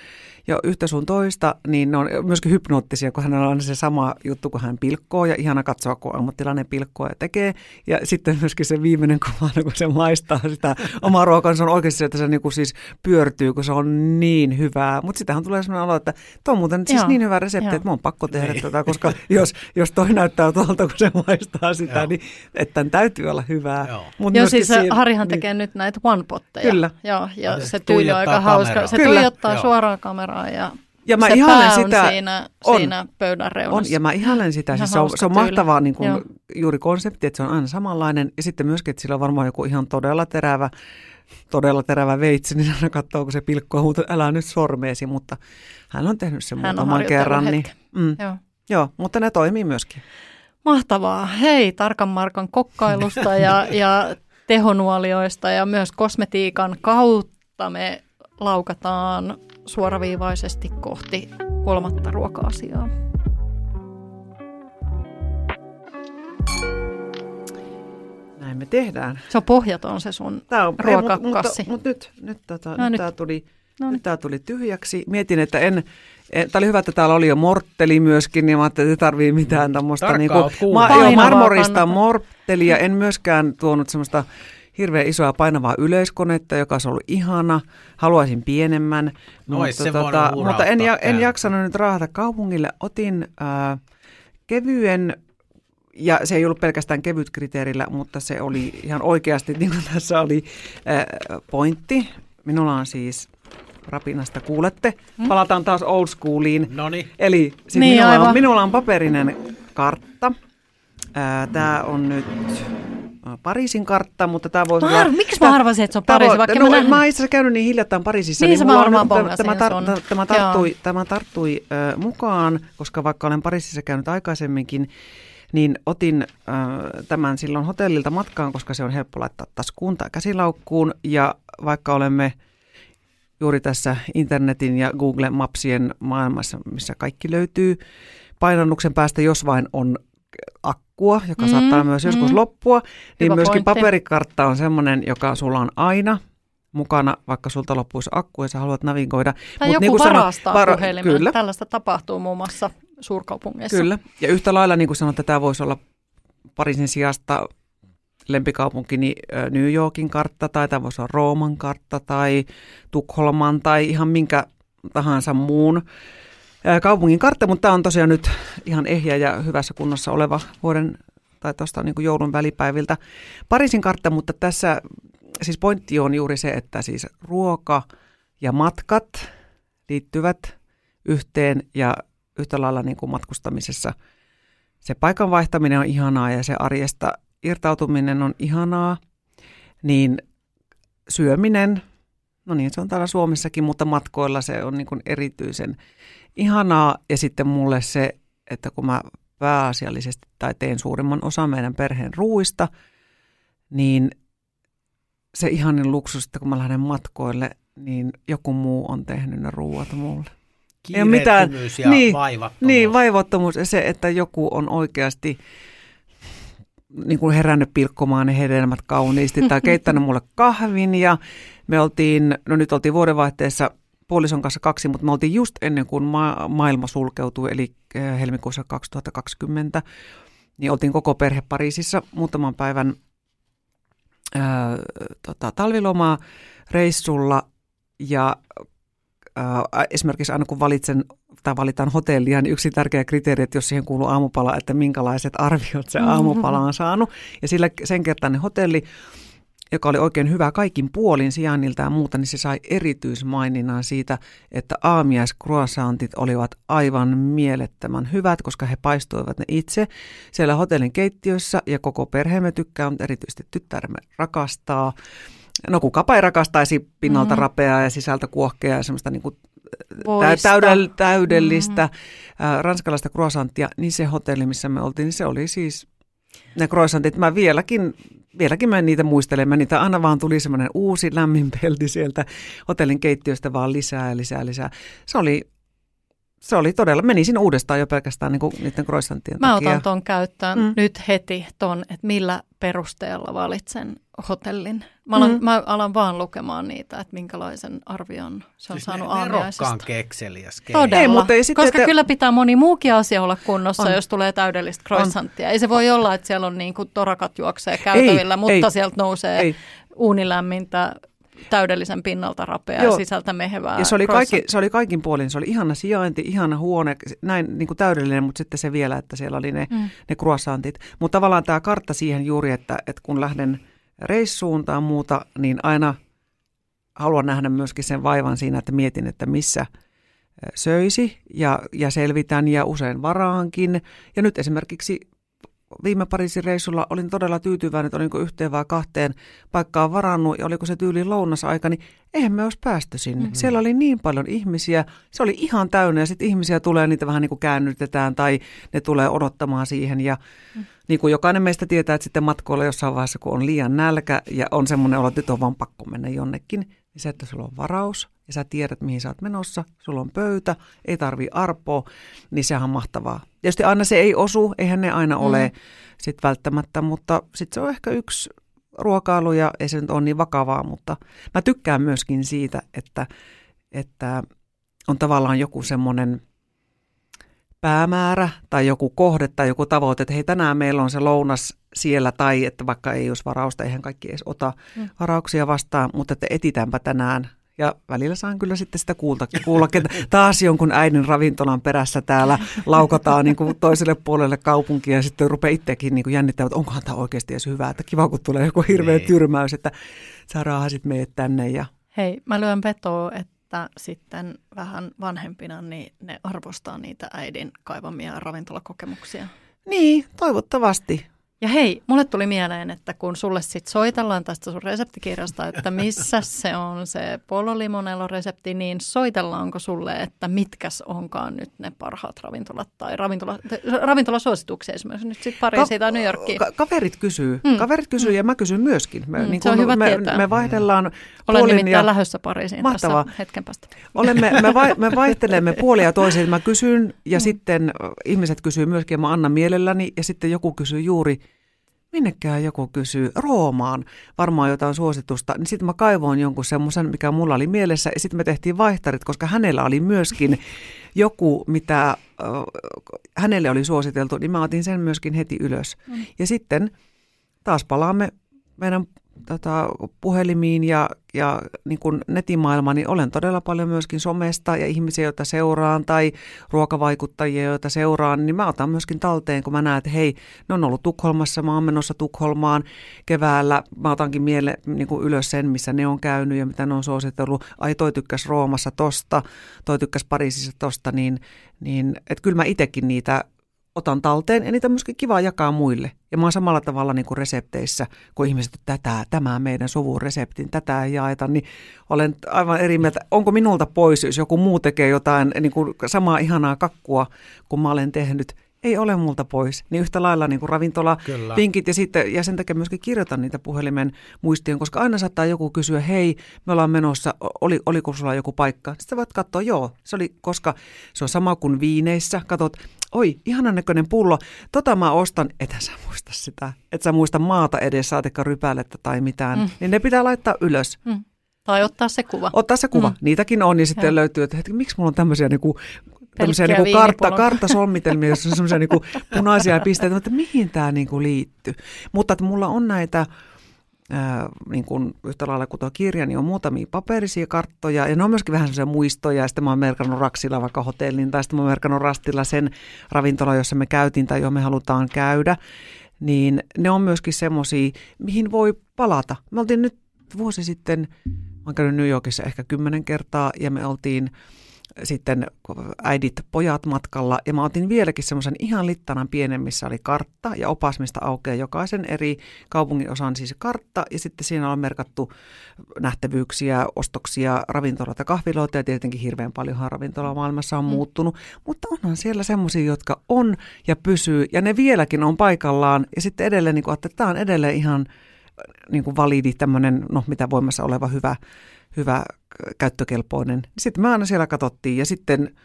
jo yhtä sun toista, niin ne on myöskin hypnoottisia, kun hänellä on se sama juttu, kun hän pilkkoo ja ihana katsoa, kun ammattilainen pilkkoa ja tekee. Ja sitten myöskin se viimeinen kuva, *laughs* kun se maistaa sitä omaa ruokaa, niin se on oikeasti se, että se niinku siis pyörtyy, kun se on niin hyvää. Mutta sitähän tulee sellainen olo, että tuo on muuten siis Joo. niin hyvä resepti, Joo. että mun on pakko tehdä Niin. tätä, koska jos, jos toi näyttää tuolta, kun se maistaa sitä, Joo. niin että tämän täytyy olla hyvää. Joo. Mut Joo, siis siinä, Harihan niin. tekee nyt näitä one-potteja. Kyllä. Joo, ja Ja se se tyyli on aika hauska. Se Kyllä. tuijottaa Joo. suoraan kameraan ja, Ja mä se ihailen pää sitä, on siinä, on. siinä pöydän On, reunassa. ja mä ihailen sitä. Siis se, on, se on mahtavaa niin kuin, Joo. juuri konsepti, että se on aina samanlainen. Ja sitten myöskin, että sillä on varmaan joku ihan todella terävä, todella terävä veitsi, niin aina katsoo, kun se pilkkoo, mutta älä nyt sormeesi. Mutta hän on tehnyt sen Hän on muutaman kerran. Niin, mm, Joo. joo, mutta ne toimii myöskin. Mahtavaa. Hei, Tarkan Markan kokkailusta ja, *laughs* ja tehonuolioista ja myös kosmetiikan kautta me laukataan suoraviivaisesti kohti kolmatta ruoka-asiaa. Näin me tehdään. Se on pohjaton se sun. Tämä on Ruokakassi. Mutta, mutta, mutta nyt, nyt, tota, No nyt, nyt. Tämä tuli, No nyt niin. tämä tuli tyhjäksi. Mietin, että en, en tämä oli hyvä, että täällä oli jo mortteli myöskin, niin mä ajattelin, että ei tarvii mitään tämmöistä niin oot kuullut. joo, marmorista kannattaa. morttelia. En myöskään tuonut semmoista hirveän isoa painavaa yleiskonetta, joka olisi ollut ihana. Haluaisin pienemmän. No, ei se voinut mutta en, ja, en jaksanut nyt raahata kaupungille. Otin äh, kevyen ja se ei ollut pelkästään kevyt kriteerillä, mutta se oli ihan oikeasti, niin kuin tässä oli äh, pointti. Minulla on siis rapinasta kuulette. Palataan taas old schooliin. No niin. Eli siis Niin, minulla, on, minulla on paperinen kartta. Tämä on nyt äh, Pariisin kartta, mutta tämä voisi olla... miksi mä arvasin, että se on Pariisi, vaikka no, mä nähnyt- mä itse asiassa käynyt niin hiljattain Pariisissa. Niin, se mä mulla on tämä, bongasin tar- tämä, tarttui, tämä tarttui äh, mukaan, koska vaikka olen Pariisissa käynyt aikaisemminkin, niin otin äh, tämän silloin hotellilta matkaan, koska se on helppo laittaa taskuun tai käsilaukkuun. Ja vaikka olemme juuri tässä internetin ja Google Mapsien maailmassa, missä kaikki löytyy painannuksen päästä, jos vain on akkua, joka Mm, mm, saattaa myös joskus mm. loppua, niin Hyvä myöskin pointti. paperikartta on semmoinen, joka sulla on aina mukana, vaikka sulta loppuisi akku ja sä haluat navigoida. Tai Mut joku niin kuin varastaa vara- puhelimen. Kyllä, Tällaista tapahtuu muun muassa suurkaupungeissa. Kyllä, ja yhtä lailla niin kuin sanoit, että tämä voisi olla Pariisin sijasta lempikaupunkini New Yorkin kartta, tai tämä voisi olla Rooman kartta, tai Tukholman, tai ihan minkä tahansa muun kaupungin kartta, mutta tämä on tosiaan nyt ihan ehjä ja hyvässä kunnossa oleva vuoden tai tuosta niin kuin joulun välipäiviltä. Pariisin kartta, mutta tässä siis pointti on juuri se, että siis ruoka ja matkat liittyvät yhteen ja yhtä lailla niin kuin matkustamisessa. Se paikan vaihtaminen on ihanaa ja se arjesta irtautuminen on ihanaa, niin syöminen, no niin se on täällä Suomessakin, mutta matkoilla se on niin kuin erityisen ihanaa ja sitten mulle se, että kun mä pääasiallisesti tai teen suurimman osan meidän perheen ruuista, niin se ihanin luksus, että kun mä lähden matkoille, niin joku muu on tehnyt ne ruuat mulle. Ei ole mitään- ja niin, vaivattomuus. Niin, vaivattomuus ja se, että joku on oikeasti niin kuin herännyt pilkkomaan ne hedelmät kauniisti tai *laughs* keittänyt mulle kahvin ja me oltiin, no nyt oltiin vuodenvaihteessa puolison kanssa kaksi, mutta me oltiin just ennen kuin ma- maailma sulkeutui, eli eh, helmikuussa 2020, niin oltiin koko perhe Pariisissa muutaman päivän ää, tota, talvilomaa reissulla ja ää, esimerkiksi aina kun valitsen tai valitaan hotellia, niin yksi tärkeä kriteeri, että jos siihen kuuluu aamupala, että minkälaiset arviot se aamupala on saanut. Ja sillä sen kertainen hotelli, joka oli oikein hyvä kaikin puolin sijainnilta ja muuta, niin se sai erityismaininnan siitä, että aamiaiskruasantit olivat aivan mielettömän hyvät, koska he paistoivat ne itse siellä hotellin keittiössä ja koko perheemme tykkää, mutta erityisesti tyttäremme rakastaa. No kukapa ei rakastaisi pinnalta mm. rapeaa ja sisältä kuohkeaa ja semmoista niin kuin Voista. täydell, täydellistä mm. ranskalaista croissanttia, niin se hotelli, missä me oltiin, niin se oli siis ne croissantit. Mä vieläkin, vieläkin mä niitä muistelen. Mä niitä aina vaan tuli semmoinen uusi lämmin pelti sieltä hotellin keittiöstä vaan lisää ja lisää lisää. Se oli, se oli todella, menisin uudestaan jo pelkästään niin kuin niiden croissantien Mä takia. otan ton käyttöön Mm. nyt heti ton, että millä perusteella valitsen hotellin. Mä alan, Mm. mä alan vaan lukemaan niitä, että minkälaisen arvion se on Siis saanut ne- aamiaisesta. Kekseliäs. Todella, Ei, mutta ei sitten, koska että- kyllä pitää moni muukin asia olla kunnossa, On. jos tulee täydellistä croissanttia. Ei se voi olla, että siellä on niinku torakat juoksee käytävillä, Ei, mutta ei. sieltä nousee Ei. uunilämmintä, täydellisen pinnalta rapea ja Joo. sisältä mehevää Ja se oli, kaikki, se oli kaikin puolin, se oli ihana sijainti, ihana huone, näin niin kuin täydellinen, mutta sitten se vielä, että siellä oli ne, Mm. ne croissantit. Mutta tavallaan tämä kartta siihen juuri, että, että kun lähden reissuun tai muuta, niin aina haluan nähdä myöskin sen vaivan siinä, että mietin, että missä söisi ja, ja selvitän ja usein varaankin. Ja nyt esimerkiksi viime Pariisin reissulla olin todella tyytyväinen, että olinko yhteen vai kahteen paikkaan varannut ja oliko se tyyli lounasaika, niin eihän me olisi päästy sinne. Mhm. Mm-hmm. Siellä oli niin paljon ihmisiä, se oli ihan täynnä ja sitten ihmisiä tulee, niitä vähän niin kuin käännytetään tai ne tulee odottamaan siihen ja Mm. Niin kuin jokainen meistä tietää, että sitten matkoilla jossain vaiheessa, kun on liian nälkä ja on semmoinen olo, että nyt on vaan pakko mennä jonnekin, niin se, että sulla on varaus ja sä tiedät, mihin sä oot menossa, sulla on pöytä, ei tarvii arpoa, niin sehän on mahtavaa. Tietysti aina se ei osu, eihän ne aina ole Mm. sit välttämättä, mutta sitten se on ehkä yksi ruokailu ja ei se nyt ole niin vakavaa, mutta mä tykkään myöskin siitä, että, että on tavallaan joku semmoinen päämäärä tai joku kohde tai joku tavoite, että hei tänään meillä on se lounas siellä tai että vaikka ei olisi varausta, eihän kaikki edes ota Mm. varauksia vastaan, mutta että etitäänpä tänään. Ja välillä saan kyllä sitten sitä kuulta, kuulla, että taas jonkun äidin ravintolan perässä täällä laukataan niin kuin toiselle puolelle kaupunkia ja sitten rupeaa itsekin niin kuin jännittämään, että onkohan tämä oikeasti edes hyvää, että kiva kun tulee joku hirveä Niin. tyrmäys, että sä raahasit meidät tänne ja Hei, mä lyön vetoa, että sitten vähän vanhempina niin ne arvostaa niitä äidin kaivamia ravintolakokemuksia. niin, toivottavasti. Ja hei, mulle tuli mieleen, että kun sulle sit soitellaan tästä sun reseptikirjasta, että missä *laughs* se on se Polo Limonello resepti, niin soitellaanko sulle, että mitkäs onkaan nyt ne parhaat ravintolat tai ravintola, ravintolasuosituksia esimerkiksi nyt sitten Pariisiin tai New Yorkiin. Ka- kaverit kysyy, Mm. kaverit kysyy ja mä kysyn myöskin. Me, Mm, niin se on hyvä me, tietää. me vaihdellaan Olen puolin nimittäin ja lähdössä Pariisiin Mahtavaa. tässä hetken päästä. olemme, me, vai, me *laughs* vaihtelemme puolia ja toisin. Mä kysyn ja Mm. sitten ihmiset kysyy myöskin ja mä annan mielelläni ja sitten joku kysyy juuri, minnekään joku kysyy, Roomaan varmaan jotain suositusta, niin sitten mä kaivoin jonkun semmoisen, mikä mulla oli mielessä, ja sitten me tehtiin vaihtarit, koska hänellä oli myöskin *laughs* joku, mitä äh, hänelle oli suositeltu, niin mä otin sen myöskin heti ylös. Mm. Ja sitten taas palaamme meidän tota, puhelimiin ja, ja niin kuin netimaailmaan, niin olen todella paljon myöskin somesta ja ihmisiä, joita seuraan tai ruokavaikuttajia, joita seuraan, niin mä otan myöskin talteen, kun mä näen, että hei, ne on ollut Tukholmassa, mä oon menossa Tukholmaan keväällä, mä otankin miele, niin kuin ylös sen, missä ne on käynyt ja mitä ne on suositellut. Ai toi tykkäs Roomassa tosta, toi tykkäs Pariisissa tosta, niin, niin että kyllä mä itsekin niitä otan talteen ja niitä on myöskin kiva jakaa muille. Ja mä oon samalla tavalla niin kuin resepteissä, kun ihmiset, että tätä, tämä meidän suvun reseptin, tätä ei jaeta, niin olen aivan eri mieltä. Onko minulta pois, jos joku muu tekee jotain niin kuin samaa ihanaa kakkua, kun mä olen tehnyt? Ei ole multa pois. Niin yhtä lailla niin kuin ravintola, Kyllä. vinkit ja, sitten, ja sen takia myöskin kirjoitan niitä puhelimen muistiin, koska aina saattaa joku kysyä, hei, me ollaan menossa, oli, oliko sulla joku paikka? Sitten voit katsoa, joo, se oli, koska se on sama kuin viineissä, katsot, oi, ihanan näköinen pullo, tota mä ostan, ethän sä muista sitä, et sä muista maata edes, saatikka rypälettä tai mitään, Mm. niin ne pitää laittaa ylös. Mm. Tai ottaa se kuva. Ottaa se kuva. Mm. Niitäkin on, niin sitten Joo. löytyy, että hetki, miksi mulla on tämmöisiä niinku, tämmöisiä niinku kartta, karttasolmitelmia, jossa on semmoisia niinku punaisia pisteitä, mutta mihin tämä niinku liittyy. Mutta että mulla on näitä, ää, niin kuin yhtä lailla kuin tuo kirja, niin on muutamia paperisia karttoja, ja ne on myöskin vähän semmoisia muistoja, ja sitten mä oon merkannut Raksilla vaikka hotellin, tai sitten mä oon merkannut Rastilla sen ravintola, jossa me käytiin tai johon me halutaan käydä, niin ne on myöskin semmoisia, mihin voi palata. Me oltiin nyt vuosi sitten, mä oon käynyt New Yorkissa ehkä kymmenen kertaa, ja me oltiin sitten äidit, pojat matkalla, ja mä otin vieläkin semmoisen ihan littanan pienen, missä oli kartta ja opas, mistä aukeaa jokaisen eri kaupungin osan siis kartta, ja sitten siinä on merkattu nähtävyyksiä, ostoksia, ravintoloita, kahviloita, ja tietenkin hirveän paljonhan ravintola maailmassa on Mm. muuttunut, mutta onhan siellä semmoisia, jotka on ja pysyy, ja ne vieläkin on paikallaan, ja sitten edelleen, niin kuin, että tämä on edelleen ihan niin kuin validi tämmöinen, no mitä voimassa oleva hyvä, hyvä käyttökelpoinen. Sitten me aina siellä katsottiin ja sitten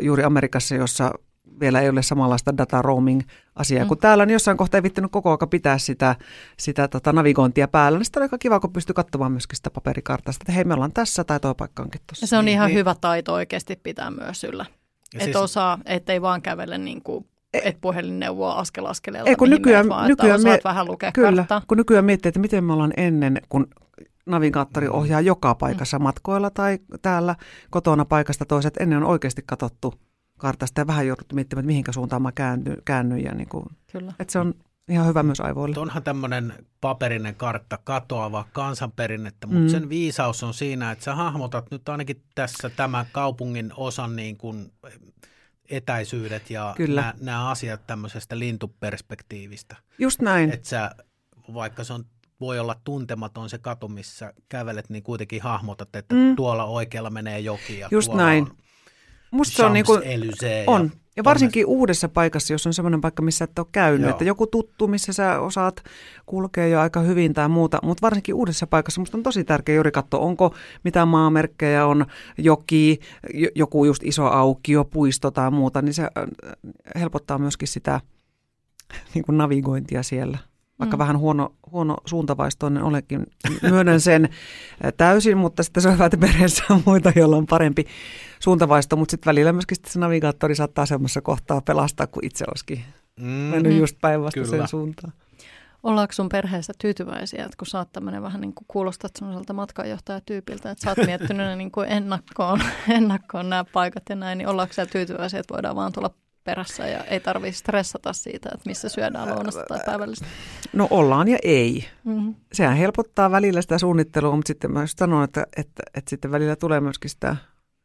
juuri Amerikassa, jossa vielä ei ole samanlaista data roaming asiaa mm. kuin täällä, niin jossain kohtaa ei vittinyt koko ajan pitää sitä, sitä tota navigointia päällä. Niin sitten on aika kiva, kun pystyy katsomaan myöskin sitä paperikartasta, että hei, me ollaan tässä tai tuo paikka onkin tuossa. Ja se on niin, ihan niin. hyvä taito oikeasti pitää myös yllä. Että siis... osaa, ettei vaan kävele niin kuin e- et puhelin neuvoa askel askeleella, ei, kun nykyään, vaan, nykyään että mie- vähän lukea Kyllä, karttaa. kun nykyään miettii, että miten me ollaan ennen, kun navigaattori ohjaa joka paikassa mm. matkoilla tai täällä kotona paikasta toiset. Ennen on oikeasti katsottu kartasta ja vähän jouduttu miettimään, että mihinkä suuntaan mä käännyn. käännyn ja niin kuin, Kyllä. Että se on ihan hyvä myös aivoille. Onhan tämmöinen paperinen kartta katoava kansanperinnettä, mutta mm. sen viisaus on siinä, että sä hahmotat nyt ainakin tässä tämä kaupungin osan niin kuin etäisyydet ja nämä, nämä asiat tämmöisestä lintuperspektiivistä. Just näin. Että sä, vaikka se on voi olla tuntematon se katu, missä kävelet, niin kuitenkin hahmotat, että mm. tuolla oikealla menee joki ja Just tuolla näin. on Musta se on, niin kuin, on. Ja, ja varsinkin tonne. uudessa paikassa, jos on semmoinen paikka, missä et ole käynyt, Joo. että joku tuttu, missä sä osaat kulkea jo aika hyvin tai muuta, mutta varsinkin uudessa paikassa musta on tosi tärkeä juuri katsoa, onko mitään maamerkkejä, on joki, joku just iso aukio, puisto tai muuta, niin se äh, helpottaa myöskin sitä *laughs* niin kuin navigointia siellä vaikka mm. vähän huono, huono suuntavaistoinen olekin. Myönnän sen täysin, mutta sitten se on hyvä, että perheessä on muita, joilla on parempi suuntavaisto, mutta sitten välillä myöskin se navigaattori saattaa semmoisessa kohtaa pelastaa, kun itse olisikin mm. mennyt just päinvastaiseen suuntaan. Ollaanko sun perheessä tyytyväisiä, että kun sä oot tämmöinen vähän niin kuin kuulostat semmoiselta matkanjohtajatyypiltä, että sä oot miettinyt niin kuin ennakkoon, *laughs* ennakkoon nämä paikat ja näin, niin ollaanko sä tyytyväisiä, että voidaan vaan tulla perässä ja ei tarvitse stressata siitä, että missä syödään lounasta tai päivällistä? No ollaan ja ei. Mm-hmm. Sehän helpottaa välillä sitä suunnittelua, mutta sitten mä just sanon, että, että, että sitten välillä tulee myöskin sitä,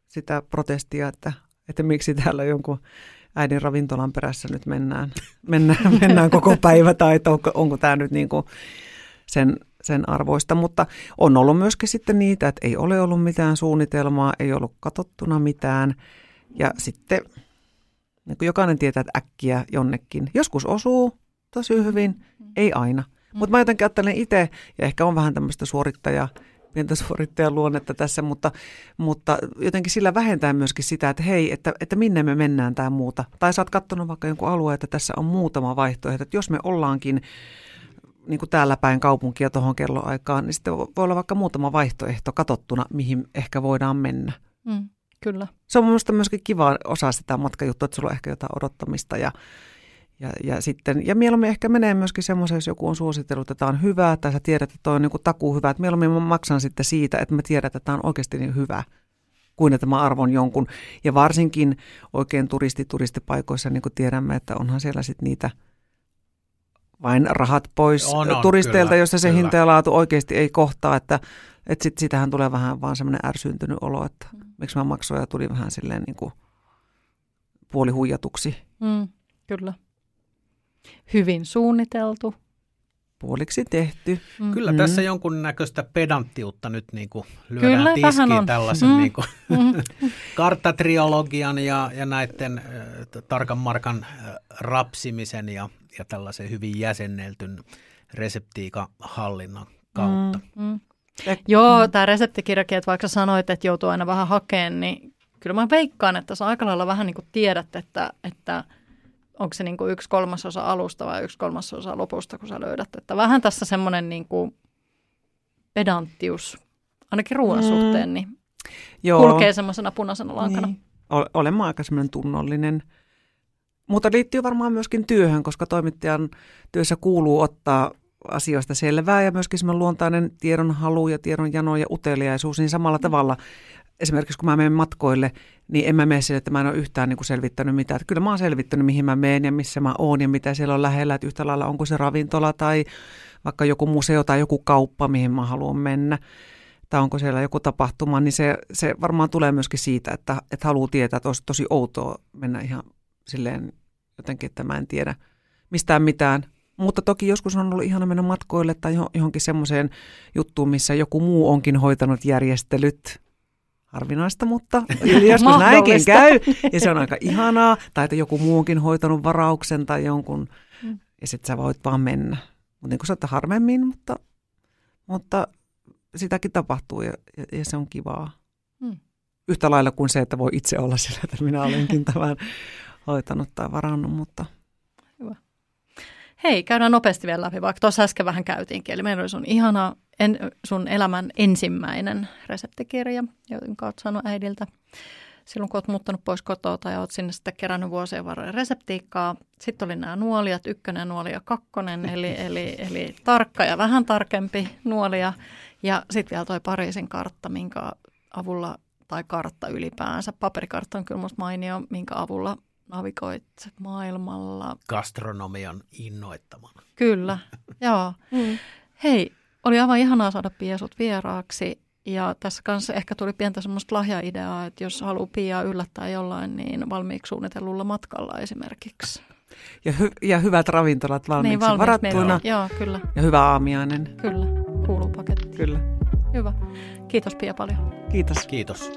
sitä protestia, että, että miksi täällä jonkun äidin ravintolan perässä nyt mennään, mennään, *laughs* mennään koko päivä tai että onko, onko tämä nyt niin kuin sen, sen arvoista. Mutta on ollut myöskin sitten niitä, että ei ole ollut mitään suunnitelmaa, ei ollut katsottuna mitään ja sitten – niin kuin jokainen tietää, että äkkiä jonnekin. Joskus osuu tosi hyvin, mm. ei aina. Mm. Mutta mä jotenkin ajattelen itse, ja ehkä on vähän tämmöistä suorittajaa, pientä suorittajan luonnetta tässä, mutta, mutta jotenkin sillä vähentää myöskin sitä, että hei, että, että minne me mennään tai muuta. Tai sä oot katsonut vaikka jonkun alueen, että tässä on muutama vaihtoehto, että jos me ollaankin niin kuin täällä päin kaupunkia tuohon kelloaikaan, niin sitten voi olla vaikka muutama vaihtoehto katsottuna, mihin ehkä voidaan mennä. Mm. Kyllä. Se on mielestäni myöskin kiva osa sitä matkajuttua, että sulla on ehkä jotain odottamista ja, ja, ja, sitten, ja mieluummin ehkä menee myöskin semmoisen, jos joku on suositellut, että tämä on hyvä, tai sä tiedät, että toi on niin takuu hyvä, että mieluummin mä maksan sitten siitä, että mä tiedän, että tämä on oikeasti niin hyvä, kuin että mä arvon jonkun. Ja varsinkin oikein turisti turistipaikoissa, niin kuin tiedämme, että onhan siellä sitten niitä vain rahat pois on, on, turisteilta, kyllä, jossa se kyllä. hinta ja laatu oikeasti ei kohtaa, että että sit, sitähän tulee vähän vaan semmoinen ärsyntynyt olo, että mm. miksi mä maksoin ja tuli vähän silleen niin kuin puolihuijatuksi. Mm, kyllä. Hyvin suunniteltu. Puoliksi tehty. Mm. Kyllä mm. tässä jonkunnäköistä pedanttiutta nyt niin kuin lyödään Kyllä, tiskiin tällaisen mm. niin kuin mm. *laughs* karttatriologian ja, ja näiden äh, tarkan markan äh, rapsimisen ja, ja tällaisen hyvin jäsenneltyn reseptiikan hallinnan kautta. Mm. Mm. Ja... Joo, tämä reseptikirjakin, että vaikka sanoit, että joutuu aina vähän hakemaan, niin kyllä mä veikkaan, että sä aika lailla vähän niin kuin tiedät, että, että onko se niin kuin yksi kolmasosa alusta vai yksi kolmasosa lopusta, kun sä löydät. Että vähän tässä semmoinen niin kuin pedanttius, ainakin ruoan mm. suhteen, niin Joo. kulkee semmoisena punaisena lankana. Niin. Olen mä aika semmoinen tunnollinen. Mutta liittyy varmaan myöskin työhön, koska toimittajan työssä kuuluu ottaa asioista selvää ja myöskin semmoinen luontainen tiedonhalu ja tiedonjano ja uteliaisuus, niin samalla mm. tavalla esimerkiksi kun mä menen matkoille, niin en mä mene sille, että mä en ole yhtään niin kuin selvittänyt mitään. Että kyllä mä oon selvittänyt, mihin mä menen ja missä mä oon ja mitä siellä on lähellä. Että yhtä lailla onko se ravintola tai vaikka joku museo tai joku kauppa, mihin mä haluan mennä. Tai onko siellä joku tapahtuma, niin se, se varmaan tulee myöskin siitä, että, että haluaa tietää, että olisi tosi outoa mennä ihan silleen jotenkin, että mä en tiedä mistään mitään. Mutta toki joskus on ollut ihana mennä matkoille tai johonkin semmoiseen juttuun, missä joku muu onkin hoitanut järjestelyt. Harvinaista, mutta joskus näinkin käy. Ja se on aika ihanaa. Tai että joku muu onkin hoitanut varauksen tai jonkun. Mm. Ja sitten sä voit vaan mennä. Mutta niin kuin sanotaan harvemmin, mutta, mutta sitäkin tapahtuu ja, ja, ja se on kivaa. Mm. yhtä lailla kuin se, että voi itse olla sillä, että minä olenkin tämän hoitanut tai varannut, mutta Hei, käydään nopeasti vielä läpi, vaikka tuossa äsken vähän käytiinkin. Eli meillä oli sun ihana en, sun elämän ensimmäinen reseptikirja, jonka olet saanut äidiltä silloin, kun olet muuttanut pois kotoa ja olet sinne sitten kerännyt vuosien varrella reseptiikkaa. Sitten oli nämä nuolijat, ykkönen nuoli ja kakkonen, eli, *laughs* eli, eli tarkka ja vähän tarkempi nuolia. Ja sitten vielä toi Pariisin kartta, minkä avulla, tai kartta ylipäänsä, paperikartta on kyllä musta mainio, minkä avulla navigoit maailmalla. Gastronomian innoittamana. Kyllä, *laughs* joo. Mm. Hei, oli aivan ihanaa saada Pia sut vieraaksi. Ja tässä kanssa ehkä tuli pientä semmoista lahjaideaa, että jos haluaa Pia yllättää jollain, niin valmiiksi suunnitellulla matkalla esimerkiksi. Ja, hy- ja hyvät ravintolat valmiiksi, niin, valmiiksi varattuina. Joo, kyllä. Ja hyvä aamiainen. Kyllä, kuuluu paketti. Kyllä. Hyvä. Kiitos Pia paljon. Kiitos. Kiitos.